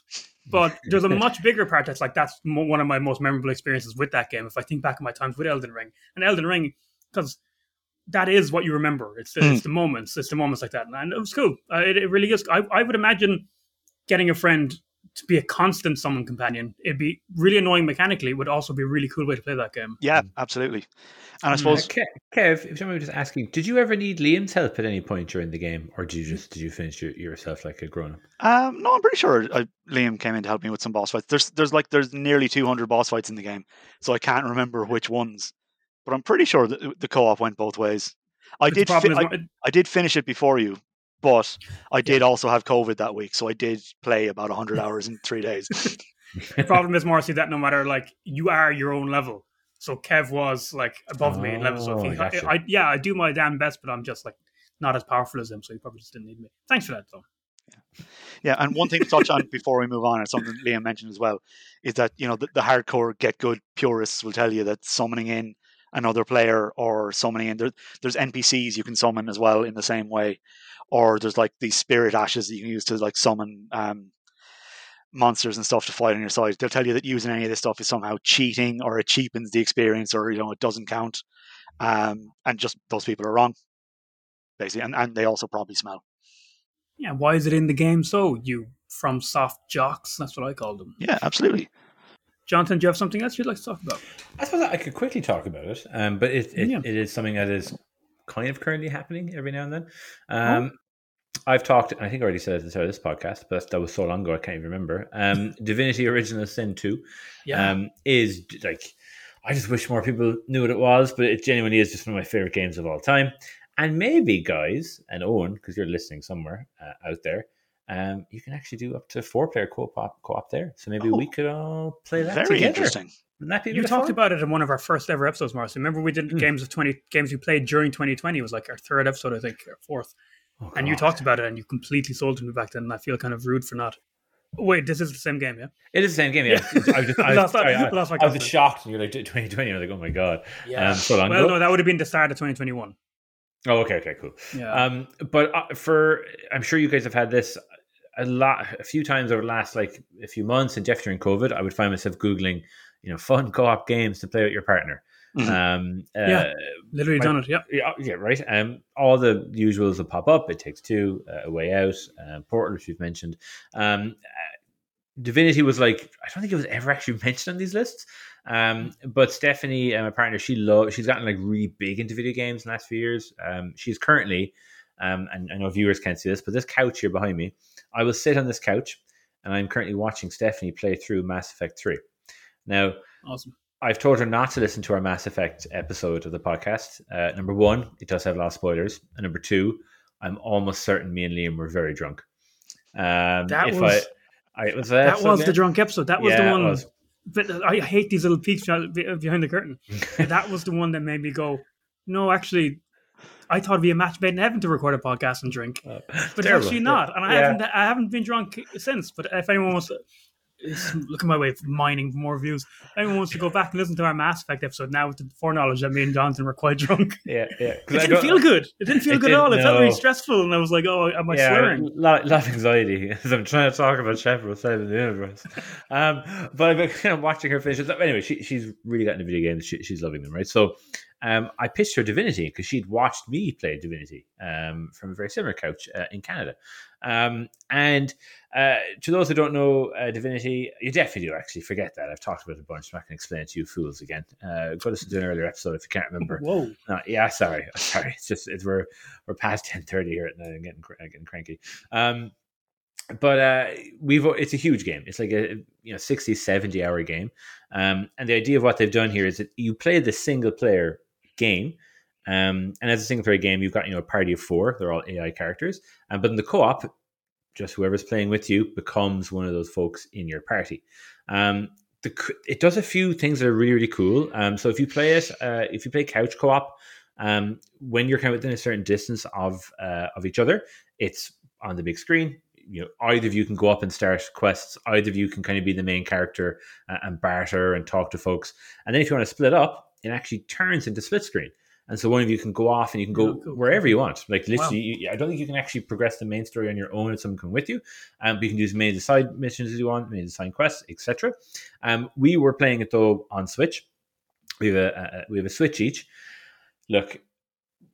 Speaker 1: But there's a much bigger part that's like that's mo- one of my most memorable experiences with that game. If I think back on my times with Elden Ring and Elden Ring, because that is what you remember. It's the,
Speaker 3: Hmm.
Speaker 1: it's the moments. It's the moments like that, and it was cool. Uh, it, it really is. I, I would imagine getting a friend to be a constant summon companion. It'd be really annoying mechanically. It would also be a really cool way to play that game.
Speaker 3: Yeah, absolutely. And I
Speaker 1: Mm.
Speaker 3: suppose
Speaker 2: Uh, Kev, if someone was just asking, did you ever need Liam's help at any point during the game, or did you just did you finish your, yourself like a grown up?
Speaker 3: Um, no, I'm pretty sure uh, Liam came in to help me with some boss fights. There's there's like there's nearly 200 boss fights in the game, so I can't remember which ones, but I'm pretty sure that the co-op went both ways. I
Speaker 1: But
Speaker 3: did fi- I, I did finish it before you, but I did also have COVID that week, so I did play about 100 hours in three days.
Speaker 1: the problem is, Marcy, that no matter like you are your own level. So Kev was like above me in level. So if
Speaker 2: Oh,
Speaker 1: he,
Speaker 2: gotcha.
Speaker 1: I, yeah, I do my damn best, but I'm just like not as powerful as him. So he probably just didn't need me. Thanks for that, though.
Speaker 3: Yeah, and one thing to touch on before we move on, and something Liam mentioned as well, is that you know the, the hardcore get good purists will tell you that summoning in another player or summoning in there, there's NPCs you can summon as well in the same way, or there's like these spirit ashes that you can use to like summon um, monsters and stuff to fight on your side. They'll tell you that using any of this stuff is somehow cheating or it cheapens the experience or you know it doesn't count, um, and just those people are wrong, basically, and and they also probably smell.
Speaker 1: Yeah, why is it in the game? So you FromSoft jocks? That's what I call them.
Speaker 3: Yeah, absolutely.
Speaker 1: Jonathan, do you have something else you'd like to talk about?
Speaker 2: I suppose I could quickly talk about it, um, but it, it,
Speaker 1: Yeah.
Speaker 2: it is something that is kind of currently happening every now and then.
Speaker 1: Oh.
Speaker 2: Um, I've talked, I think I already said it at the start of this podcast, but that was so long ago I can't even remember. Um, Divinity Original Sin 2 um, is like, I just wish more people knew what it was, but it genuinely is just one of my favorite games of all time. And maybe, guys, and Owen, because you're listening somewhere uh, out there, um, you can actually do up to four player co op co-op there. So maybe
Speaker 3: Oh.
Speaker 2: we could all play that
Speaker 3: Very
Speaker 2: together.
Speaker 3: interesting.
Speaker 2: Wouldn't that be a
Speaker 1: you talked
Speaker 2: fun?
Speaker 1: about it in one of our first ever episodes, Marcy. Remember we did
Speaker 2: Hmm.
Speaker 1: games of twenty games we played during 2020. It was like our third episode, I think, or fourth.
Speaker 2: Oh,
Speaker 1: And you talked about it, and you completely sold to me back then. And I feel kind of rude for not. Wait, this is the same game, yeah?
Speaker 2: It is the same game, yeah. I was, just, I was,
Speaker 1: Lost-
Speaker 2: sorry, I,
Speaker 1: lost
Speaker 2: I was shocked, and you're like 2020. I was like, oh my god, um, so long
Speaker 1: Well,
Speaker 2: ago.
Speaker 1: no, that would have been the start of 2021.
Speaker 2: Oh, okay, okay, cool.
Speaker 1: Yeah.
Speaker 2: Um, but uh, for I'm sure you guys have had this a lot, a few times over the last like a few months, and definitely during COVID, I would find myself googling, you know, fun co-op games to play with your partner.
Speaker 3: Mhm.
Speaker 2: Um, uh,
Speaker 1: Yeah. Literally
Speaker 2: my-
Speaker 1: done it. Yeah.
Speaker 2: yeah, yeah, right. Um, all the usuals will pop up. It takes two, uh, a way out, uh, Portal, which you've mentioned. Um, uh, Divinity was like, I don't think it was ever actually mentioned on these lists. Um, but Stephanie, uh, my partner, she loves. She's gotten like really big into video games in the last few years. Um, she's currently, um, and I know viewers can't see this, but this couch here behind me, I will sit on this couch, and I'm currently watching Stephanie play through Mass Effect Three. Now,
Speaker 1: Awesome.
Speaker 2: I've told her not to listen to our Mass Effect episode of the podcast. Uh, number one, it does have a lot of spoilers. And number two, I'm almost certain me and Liam were very drunk. Um,
Speaker 1: That was-
Speaker 2: I, I was
Speaker 1: That was the drunk episode. That was
Speaker 2: Yeah,
Speaker 1: the one.
Speaker 2: was.
Speaker 1: But I hate these little peeks behind the curtain. that was the one that made me go, no, actually, I thought it'd be a match made in heaven to record a podcast and drink. But it's
Speaker 2: Terrible.
Speaker 1: actually not. And I
Speaker 2: Yeah.
Speaker 1: haven't I haven't been drunk since. But if anyone wants to It's looking my way of mining for more views. Anyone wants to go back and listen to our Mass Effect episode now with the foreknowledge that me and Jonathan were quite drunk.
Speaker 2: Yeah, yeah.
Speaker 1: It didn't feel good. It didn't feel
Speaker 2: It
Speaker 1: good at all. It
Speaker 2: didn't,
Speaker 1: felt very stressful, and I was like, "Oh, am I
Speaker 2: yeah,
Speaker 1: swearing?"
Speaker 2: a lot, lot of anxiety as I'm trying to talk about Shepard saving the universe. Um, but I've been kind of watching her finish. Anyway, she, she's really gotten into video games. She, she's loving them, right? So um, I pitched her Divinity because she'd watched me play Divinity um, from a very similar couch uh, in Canada. Um, and uh, to those who don't know uh, Divinity, you definitely do actually forget that. I've talked about it a bunch. I'm not going to explain it to you fools again. Uh, go listen to an earlier episode if you can't remember.
Speaker 1: Whoa!
Speaker 2: No, yeah, sorry, sorry. It's just it's we're we're past ten thirty here at night. I'm getting getting cranky. Um, but uh, we've it's a huge game. It's like a you know 60, 70 hour game. Um, and the idea of what they've done here is that you play the single player game. Um, and as a single player game, you've got you know a party of four. They're all AI characters. Um, but in the co op, just whoever's playing with you becomes one of those folks in your party. Um, the, it does a few things that are really really cool. Um, so if you play it, uh, if you play couch co op, um, when you're kind of within a certain distance of uh, of each other, it's on the big screen. You know, either of you can go up and start quests. Either of you can kind of be the main character uh, and barter and talk to folks. And then if you want to split up, it actually turns into split screen. And so one of you can go off and you can go
Speaker 1: Oh, cool.
Speaker 2: wherever you want. Like
Speaker 1: Wow.
Speaker 2: literally, you, I don't think you can actually progress the main story on your own if someone come with you. Um, but you can do as many side missions as you want, many side quests, etc. Um, we were playing it though on Switch. We have a, a we have a Switch each. Look,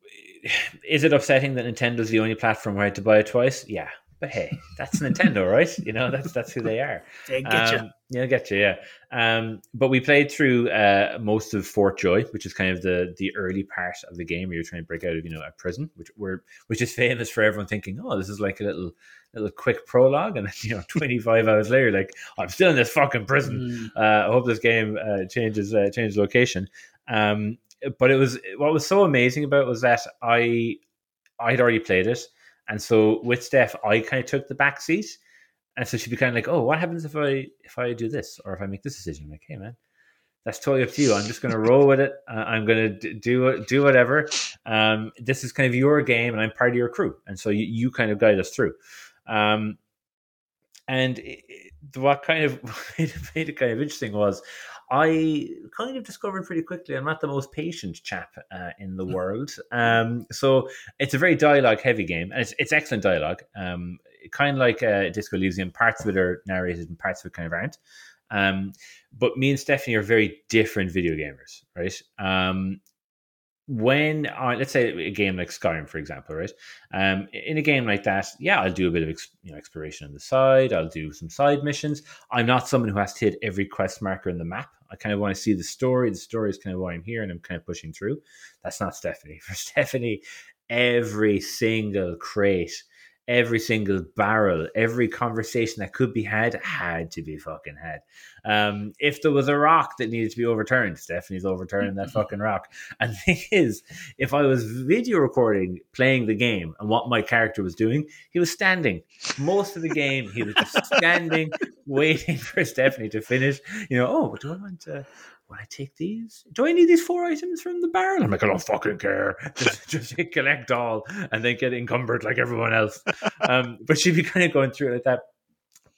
Speaker 2: is it upsetting that Nintendo's the only platform where I had to buy it twice? Yeah, but hey, that's Nintendo, right? You know, that's that's who they are.
Speaker 1: They get you.
Speaker 2: Yeah, I get you. Yeah. Um, but we played through uh, most of Fort Joy, which is kind of the the early part of the game where you're trying to break out of you know a prison, which we're which is famous for everyone thinking, oh, this is like a little little quick prologue, and then you know 25 hours later, like I'm still in this fucking prison.
Speaker 1: Mm.
Speaker 2: Uh, I hope this game uh, changes uh, changes location. Um, but it was what was so amazing about it was that I I had already played it, and so with Steph, I kind of took the back seat, and so she'd be kind of like, "Oh, what happens if I if I do this or if I make this decision?" I'm like, "Hey, man." That's totally up to you. I'm just going to roll with it. Uh, I'm going to do do whatever. Um, this is kind of your game, and I'm part of your crew, and so you, you kind of guide us through. Um, and it, what kind of made it, made it kind of interesting was I kind of discovered pretty quickly I'm not the most patient chap uh, in the world. Um, so it's a very dialogue heavy game, and it's, it's excellent dialogue. Um, kind of like uh, Disco Elysium, parts of it are narrated and parts of it kind of aren't. Um, but me and Stephanie are very different video gamers, right? Um, when I let's say a game like Skyrim, for example, right? Um, in a game like that, yeah, I'll do a bit of ex, you know exploration on the side. I'll do some side missions. I'm not someone who has to hit every quest marker in the map. I kind of want to see the story. The story is kind of why I'm here, and I'm kind of pushing through. That's not Stephanie. For Stephanie, every single crate, every single barrel, every conversation that could be had had to be fucking had. Um, if there was a rock that needed to be overturned, Stephanie's overturning that fucking rock. And the thing is, if I was video recording playing the game and what my character was doing, he was standing. Most of the game, he was just standing, waiting for Stephanie to finish. You know, oh, do I want to? Will I take these? Do I need these four items from the barrel? I'm like, I don't fucking care. Just, just collect all and then get encumbered like everyone else. Um, but she'd be kind of going through it like that.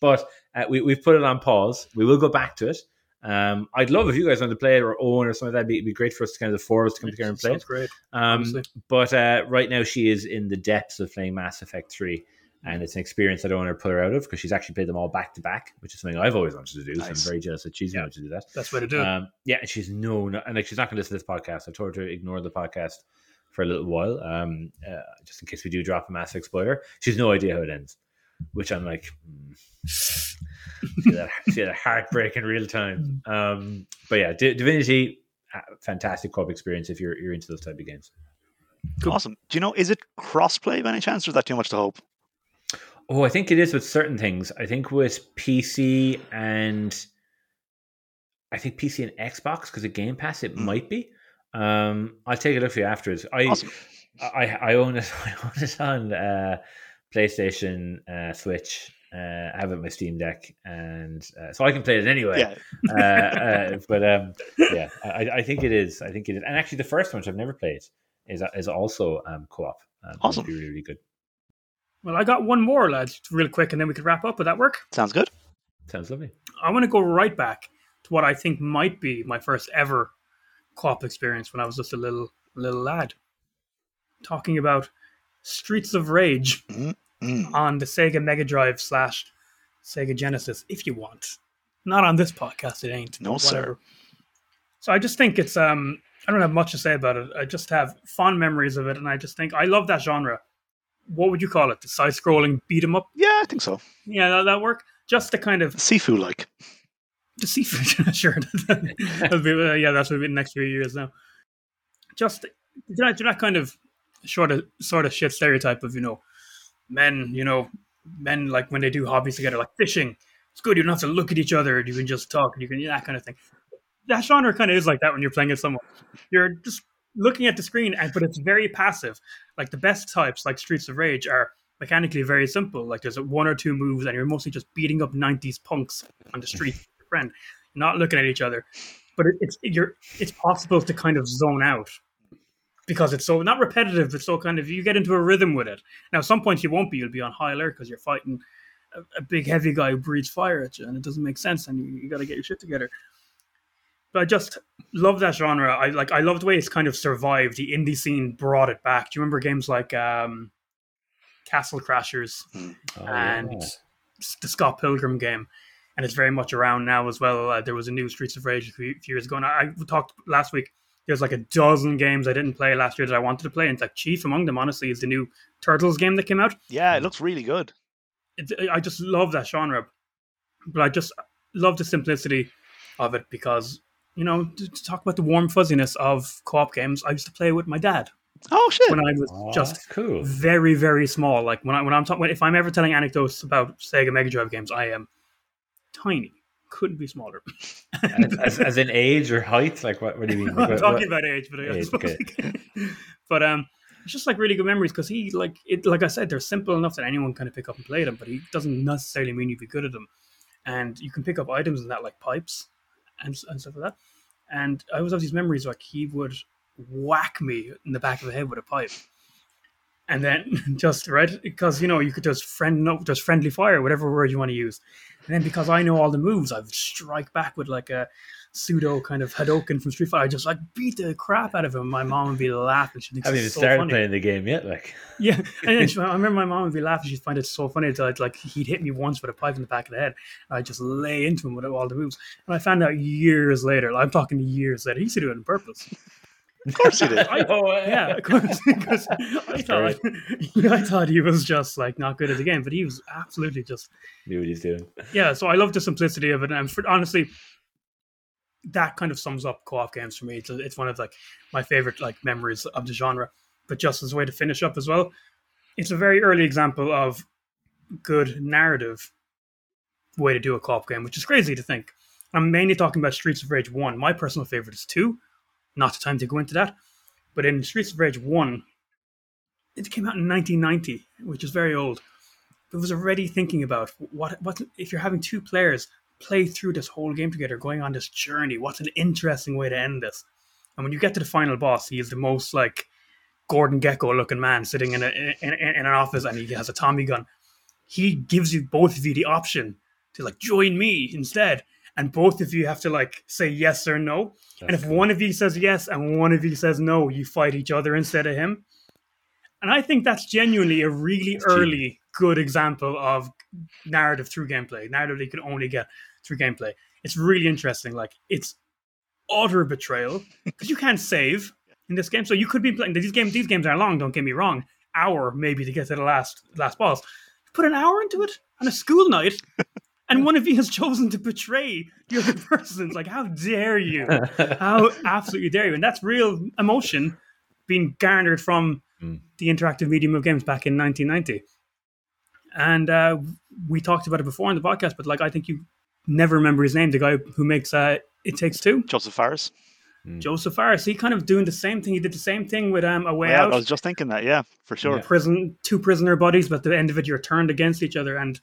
Speaker 2: But uh, we, we've put it on pause. We will go back to it. Um, I'd love if you guys want to play it or own or something like that. It'd be, it'd be great for us to kind of the four of us to come together and play
Speaker 1: Sounds
Speaker 2: it.
Speaker 1: great.
Speaker 2: Um, but uh, right now she is in the depths of playing Mass Effect 3. And it's an experience I don't want to pull her out of because she's actually played them all back to back, which is something I've always wanted to do. So I'm very jealous that she's
Speaker 1: Yeah.
Speaker 2: able to do that.
Speaker 1: That's the way to do it.
Speaker 2: Um, yeah, and she's no, no, and like she's not going to listen to this podcast. I've told her to ignore the podcast for a little while, um, uh, just in case we do drop a Mass Effect spoiler. She's no idea how it ends, which I'm like, hmm. see that, see that heartbreak in real time. Um, but yeah, Di- Divinity, uh, fantastic co-op experience if you're you're into those type of games.
Speaker 1: Cool.
Speaker 3: Awesome. Do you know, is it crossplay by any chance, or is that too much to hope?
Speaker 2: Oh, I think it is with certain things. I think with PC and I think PC and Xbox because of Game Pass, it
Speaker 3: Mm.
Speaker 2: might be. Um, I'll take a look for you afterwards. I
Speaker 3: Awesome.
Speaker 2: I, I own it. I own it on uh, PlayStation, uh, Switch. Uh, I have it on my Steam Deck, and uh, so I can play it anyway.
Speaker 3: Yeah.
Speaker 2: uh, uh, but um, yeah, I, I think it is. I think it is. And actually, the first one, which I've never played, is is also um, co-op. Um,
Speaker 3: Awesome.
Speaker 2: Be really, really good.
Speaker 1: Well, I got one more, lads, real quick, and then we could wrap up. Would that work?
Speaker 3: Sounds good.
Speaker 2: Sounds lovely.
Speaker 1: I want to go right back to what I think might be my first ever co-op experience when I was just a little little lad. Talking about Streets of Rage
Speaker 3: Mm.
Speaker 1: on the Sega Mega Drive slash Sega Genesis, if you want. Not on this podcast, it ain't.
Speaker 3: No, sir.
Speaker 1: So I just think it's um I don't have much to say about it. I just have fond memories of it, and I just think I love that genre. What would you call it? The side-scrolling beat 'em up?
Speaker 3: Yeah, I think so.
Speaker 1: Yeah, that, that work. Just the kind of
Speaker 3: Sifu like.
Speaker 1: the seafood. sure, be, uh, yeah, that's what the next few years now. Just do that, do that kind of sort of sort of shit stereotype of you know men, you know, men like when they do hobbies together, like fishing. It's good. You don't have to look at each other. You can just talk. and You can that kind of thing. That genre kind of is like that when you're playing with someone. You're just looking at the screen, but it's very passive. Like the best types, like Streets of Rage, are mechanically very simple. Like there's one or two moves, and you're mostly just beating up '90s punks on the street with your friend, not looking at each other. But it, it's you're it's possible to kind of zone out because it's so not repetitive, but so kind of you get into a rhythm with it. Now, at some point you won't be. You'll be on high alert because you're fighting a, a big heavy guy who breathes fire at you, and it doesn't make sense, and you, you got to get your shit together. But I just love that genre. I like. I love the way it's kind of survived. The indie scene brought it back. Do you remember games like um, Castle Crashers
Speaker 2: Oh,
Speaker 1: and
Speaker 2: yeah.
Speaker 1: the Scott Pilgrim game? And it's very much around now as well. Uh, there was a new Streets of Rage a few, few years ago, and I, I talked last week. There's like a dozen games I didn't play last year that I wanted to play, and it's like chief among them. Honestly, is the new Turtles game that came out
Speaker 3: Yeah, it looks really good.
Speaker 1: it, I just love that genre, but I just love the simplicity of it because you know to, to talk about the warm fuzziness of co-op games. I used to play with my dad
Speaker 3: Oh shit!
Speaker 1: when I was
Speaker 2: Oh,
Speaker 1: just
Speaker 2: cool.
Speaker 1: very very small. Like when I when I'm talking if I'm ever telling anecdotes about Sega Mega Drive games, I am tiny. Couldn't be smaller.
Speaker 2: as, as, as in age or height? Like what? What do you mean?
Speaker 1: I'm
Speaker 2: what-
Speaker 1: talking
Speaker 2: what-
Speaker 1: about age, but I
Speaker 2: Age,
Speaker 1: suppose but um, it's just like really good memories because he like it. Like I said, they're simple enough that anyone kind of pick up and play them, but he doesn't necessarily mean you'd be good at them. And you can pick up items in that like pipes and, and stuff like that. And I always have these memories like he would whack me in the back of the head with a pipe. And then just right because you know you could just friend no just friendly fire whatever word you want to use, and then because I know all the moves, I would strike back with like a pseudo kind of Hadoken from Street Fighter. I just like beat the crap out of him. My mom would be laughing. She thinks
Speaker 2: haven't even
Speaker 1: so
Speaker 2: started
Speaker 1: funny.
Speaker 2: playing the game yet. Like,
Speaker 1: Yeah, and then she, I remember my mom would be laughing. She'd find it so funny that like he'd hit me once with a pipe in the back of the head. And I'd just lay into him with all the moves. And I found out years later. I'm talking years later. He used to do it on purpose.
Speaker 3: Of course he did.
Speaker 1: I-
Speaker 2: Oh,
Speaker 1: Yeah, of course. Because I thought, I thought he was just like not good at the game, but he was absolutely just
Speaker 2: knew what he's doing.
Speaker 1: yeah. So I love the simplicity of it, and for, honestly, that kind of sums up co-op games for me. It's, it's one of like my favorite like memories of the genre. But just as a way to finish up as well, it's a very early example of good narrative way to do a co-op game, which is crazy to think. I'm mainly talking about Streets of Rage One. My personal favorite is two. Not the time to go into that, but in Streets of Rage One, it came out in 1990, which is very old. It was already thinking about what what if you're having two players play through this whole game together, going on this journey. What's an interesting way to end this? And when you get to the final boss, he is the most like Gordon Gekko looking man sitting in, a, in, in, in an office, and he has a Tommy gun. He gives you both of you the option to like join me instead, and both of you have to like say yes or no. and if one of you says yes and one of you says no, you fight each other instead of him. And I think that's genuinely a really
Speaker 2: That's
Speaker 1: early good example of narrative through gameplay. Narrative that you can only get through gameplay. It's really interesting. Like it's utter betrayal because you can't save in this game. So you could be playing these games. These games are long. Don't get me wrong. Hour maybe to get to the last last boss. Put an hour into it on a school night, and one of you has chosen to betray the other person. It's like how dare you? How absolutely dare you? And that's real emotion being garnered from
Speaker 2: Mm.
Speaker 1: the interactive medium of games back in 1990. And uh, we talked about it before on the podcast, but like I think you never remember his name, the guy who makes uh, It Takes Two,
Speaker 3: Joseph Faris.
Speaker 1: Josef Fares. He kind of doing the same thing. He did the same thing with um, A Way
Speaker 3: Yeah,
Speaker 1: Out
Speaker 3: I was just thinking that. Yeah, for sure.
Speaker 1: prison two prisoner bodies, but at the end of it you're turned against each other. And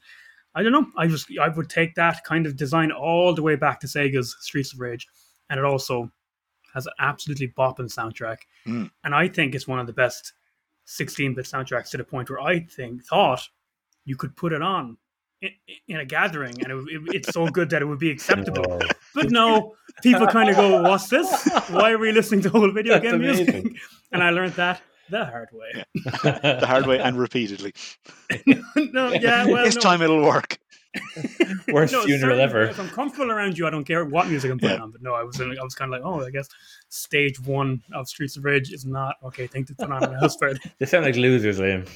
Speaker 1: I don't know. I just I would take that kind of design all the way back to Sega's Streets of Rage, and it also has an absolutely bopping soundtrack.
Speaker 3: Mm.
Speaker 1: And I think it's one of the best 16-bit soundtracks to the point where I think thought you could put it on in, in a gathering, and it, it, it's so good that it would be acceptable.
Speaker 2: Oh,
Speaker 1: But no, people kind of go, "What's this? Why are we listening to old video
Speaker 2: That's
Speaker 1: game music?" And I learned that the hard way.
Speaker 3: the hard way and repeatedly.
Speaker 1: no, yeah, well,
Speaker 3: this
Speaker 1: no.
Speaker 3: time it'll work.
Speaker 2: Worst
Speaker 1: No,
Speaker 2: funeral
Speaker 1: certainly,
Speaker 2: ever.
Speaker 1: If I'm comfortable around you, I don't care what music I'm putting
Speaker 3: Yeah.
Speaker 1: on. But no, I was I was kind of like, oh, I guess stage one of Streets of Rage is not okay. Thing to put on a house party.
Speaker 2: They sound like losers, Liam.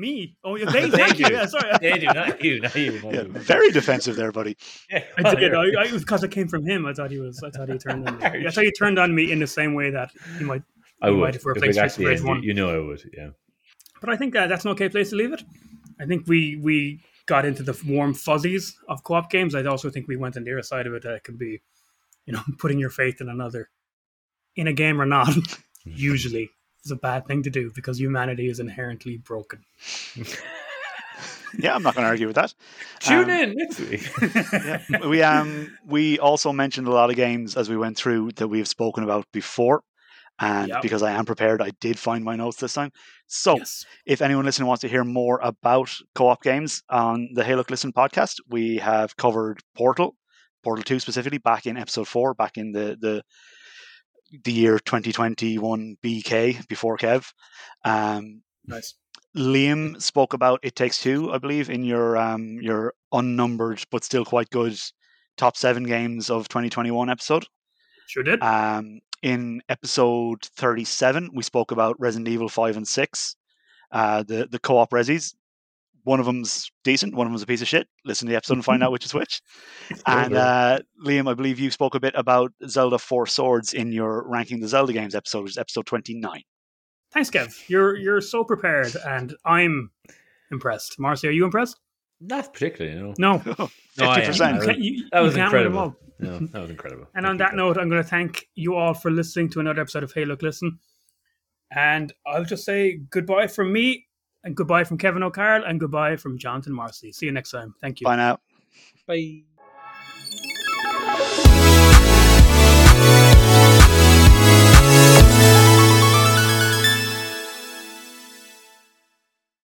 Speaker 1: Me? Oh, yeah, they,
Speaker 2: They
Speaker 1: thank you.
Speaker 2: do.
Speaker 1: Yeah, sorry.
Speaker 2: They do, not you, not you. Not
Speaker 3: Yeah,
Speaker 2: you.
Speaker 3: very defensive there, buddy.
Speaker 2: Yeah,
Speaker 1: I did. I. I, it was because it came from him. I thought he was. I thought he turned on me. I thought he turned on me in the same way that he might.
Speaker 2: I
Speaker 1: you
Speaker 2: would.
Speaker 1: might if we're playing
Speaker 2: we got
Speaker 1: Streets
Speaker 2: to
Speaker 1: of
Speaker 2: the end,
Speaker 1: one.
Speaker 2: you, you know I would. Yeah.
Speaker 1: But I think uh, that's an okay place to leave it. I think we we got into the warm fuzzies of co-op games. I also think we went on the other side of it that it can be, you know, putting your faith in another, in a game or not. usually, is a bad thing to do because humanity is inherently broken.
Speaker 3: Yeah, I'm not going to argue with that.
Speaker 2: Tune
Speaker 3: Um,
Speaker 2: in next week.
Speaker 3: yeah, we um we also mentioned a lot of games as we went through that we've spoken about before, and
Speaker 1: Yep.
Speaker 3: because I am prepared, I did find my notes this time. So,
Speaker 1: Yes.
Speaker 3: if anyone listening wants to hear more about co-op games on the Hey Look Listen podcast, we have covered Portal, Portal Two specifically, back in episode four, back in the the the year 2021 BK before Kev. Um,
Speaker 1: Nice.
Speaker 3: Liam spoke about It Takes Two, I believe, in your um your unnumbered but still quite good top seven games of 2021 episode.
Speaker 1: Sure did.
Speaker 3: Um, in episode 37, we spoke about Resident Evil 5 and 6, uh, the the co-op resis. One of them's decent, one of them's a piece of shit. Listen to the episode and find out which is which. And uh, Liam, I believe you spoke a bit about Zelda Four Swords in your ranking the Zelda games episode, which is episode 29.
Speaker 1: Thanks, Kev. You're you're so prepared, and I'm impressed. Marcy, are you impressed?
Speaker 2: Not particularly, no.
Speaker 1: No.
Speaker 2: No, I
Speaker 3: 50%.
Speaker 2: I
Speaker 1: You you-
Speaker 2: that was
Speaker 1: can't win them
Speaker 2: incredible. No, that was incredible.
Speaker 1: And
Speaker 2: Thank
Speaker 1: on that
Speaker 2: Kev.
Speaker 1: note, I'm going to thank you all for listening to another episode of Hey Look Listen. And I'll just say goodbye from me, and goodbye from Kevin O'Carroll, and goodbye from Jonathan Marcy. See you next time. Thank you.
Speaker 3: Bye now.
Speaker 2: Bye.